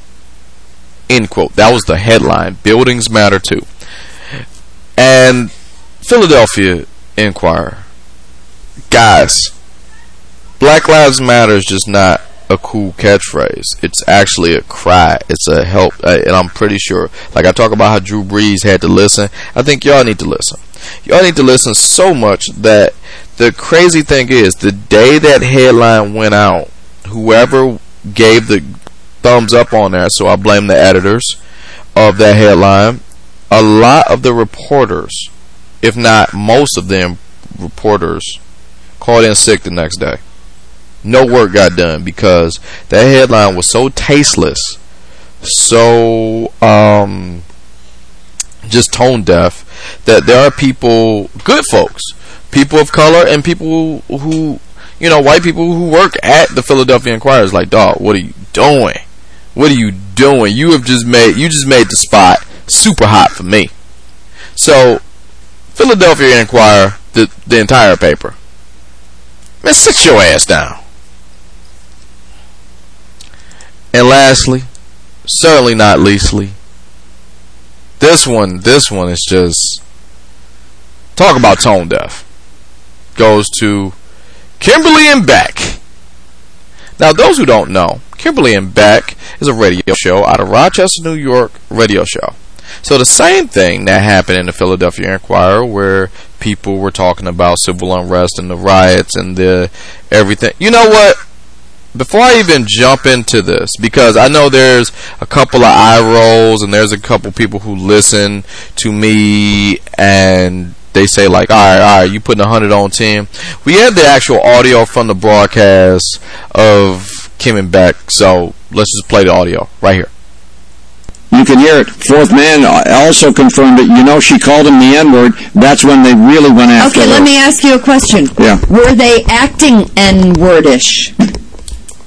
End quote. That was the headline. Buildings matter too. And Philadelphia Inquirer. Guys, Black Lives Matter is just not a cool catchphrase. It's actually a cry. It's a help. Uh, and I'm pretty sure, like I talk about how Drew Brees had to listen, I think y'all need to listen. Y'all need to listen so much that the crazy thing is, the day that headline went out, whoever gave the thumbs up on that, so I blame the editors of that headline, a lot of the reporters, if not most of them reporters, called in sick the next day. No work got done because that headline was so tasteless, so um, just tone deaf that there are people, good folks, people of color, and people who, you know, white people who work at the Philadelphia Inquirer. Is like, dog, what are you doing? What are you doing? You have just made you just made the spot super hot for me. So, Philadelphia Inquirer, the the entire paper. Man, sit your ass down. And lastly, certainly not leastly, this one, this one is just talk about tone deaf. Goes to Kimberly and Beck. Now, those who don't know, Kimberly and Beck is a radio show out of Rochester, New York, radio show. So the same thing that happened in the Philadelphia Inquirer, where people were talking about civil unrest and the riots and the everything. You know what? Before I even jump into this, because I know there's a couple of eye rolls and there's a couple people who listen to me and they say like, all right, all right, you putting a hundred on ten. We have the actual audio from the broadcast of Kim and Beck, so let's just play the audio right here. You can hear it. Fourth man also confirmed it. You know, she called him the N-word. That's when they really went after Okay, her. let me ask you a question. Yeah. Were they acting N-wordish?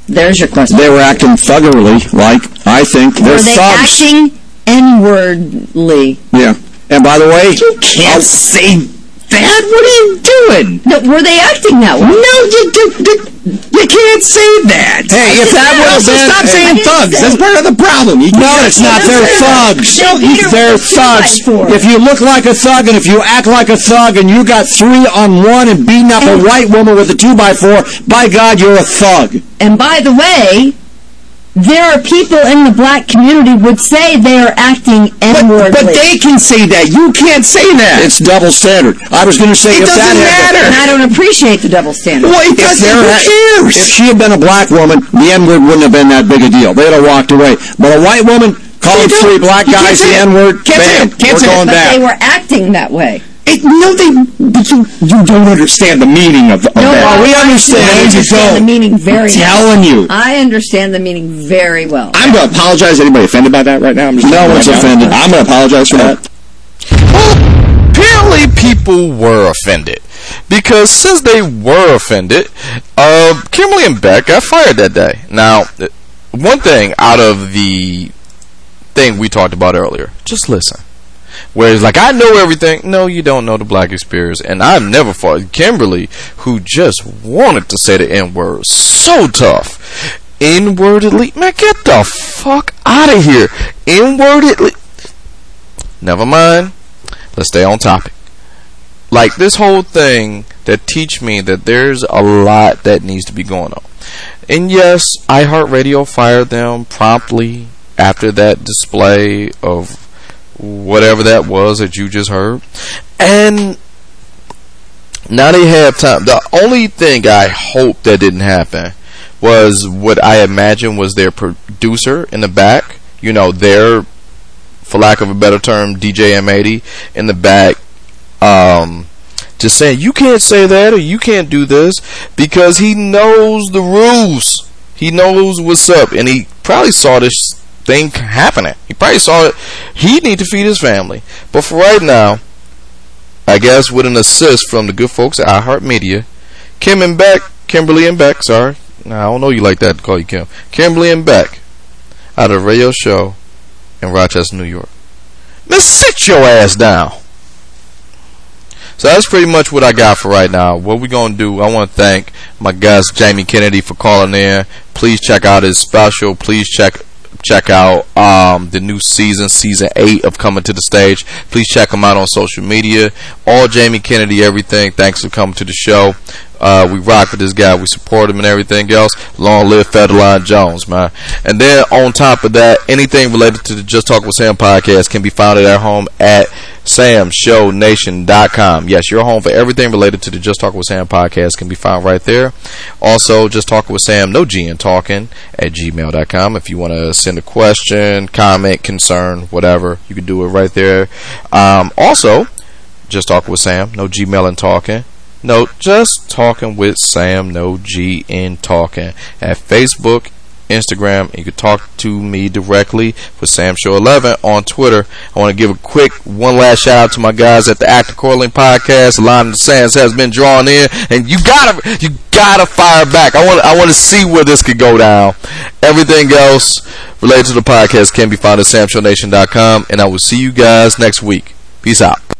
There's your question. They were acting thuggerly, like, I think. They're Were they thugs. acting N-wordly? Yeah. And by the way, You can't say that. What are you doing? No, were they acting that way? No, you, you, you, you can't say that. Hey, if that would have been... Stop saying thugs. That's part of the problem. You no, it's not. They're thugs. No, They're what's the two thugs. If you look like a thug and if you act like a thug and you got three on one and beating up a white woman with a two by four, by God, you're a thug. And by the way, there are people in the black community would say they are acting N-wordly. But they can say that. You can't say that. It's double standard. I was going to say it if doesn't that matter. Had And I don't appreciate the double standard. Well, it doesn't. Who cares? If she had been a black woman, the N-word wouldn't have been that big a deal. They'd have walked away. But a white woman calling three black guys say the it. N-word, Can't say bam, it. Can't we're say it. going but back. they were acting that way. It, no, they. But you, you don't understand the meaning of, of No, that. I- we I understand. you understand don't. the meaning very I'm telling you. I understand the meaning very well. I'm going to apologize. Anybody offended by that right now? I'm just No one's right offended. I'm going to apologize for that. apparently people were offended because since they were offended, uh, Kimberly and Beck got fired that day. Now, one thing out of the thing we talked about earlier, just listen. Whereas, like, I know everything. No, you don't know the black experience. And I've never fought Kimberly, who just wanted to say the N word so tough. N wordedly? Man, get the fuck out of here. N wordedly? Never mind. Let's stay on topic. Like, this whole thing that teach me that there's a lot that needs to be going on. And yes, iHeartRadio fired them promptly after that display of whatever that was that you just heard. And now they have time. The only thing I hope that didn't happen was what I imagine was their producer in the back. You know, their, for lack of a better term, DJ M80 in the back, um, just saying, you can't say that or you can't do this because he knows the rules. He knows what's up. And he probably saw this thing happening. He probably saw it. He need to feed his family. But for right now, I guess with an assist from the good folks at iHeartMedia, Kim and Beck, Kimberly and Beck, sorry. I don't know you like that to call you Kim. Kimberly and Beck out of radio show in Rochester, New York. Man, sit your ass down. So that's pretty much what I got for right now. What we gonna do? I want to thank my guest Jamie Kennedy for calling in. Please check out his special. Please check check out um, the new season, season eight of Coming to the Stage. Please check them out on social media. All Jamie Kennedy, everything. Thanks for coming to the show. Uh, we rock with this guy. We support him and everything else. Long live Federline Jones, man. And then on top of that, anything related to the Just Talk with Sam podcast can be found at our home at samshownation.com. Yes, your home for everything related to the Just Talk with Sam podcast can be found right there. Also, Just Talk with Sam, no G in talking at gmail.com. If you want to send a question, comment, concern, whatever, you can do it right there. Um, also, Just Talk with Sam, no Gmail and talking. No, just talking with Sam, no G in talking at Facebook, Instagram. You can talk to me directly for Sam Show 11 on Twitter. I want to give a quick one last shout out to my guys at the Actor Corling podcast. A line of sands has been drawn in, and you gotta, you gotta fire back. I want, I want to see where this could go down. Everything else related to the podcast can be found at samshownation.com, and I will see you guys next week. Peace out.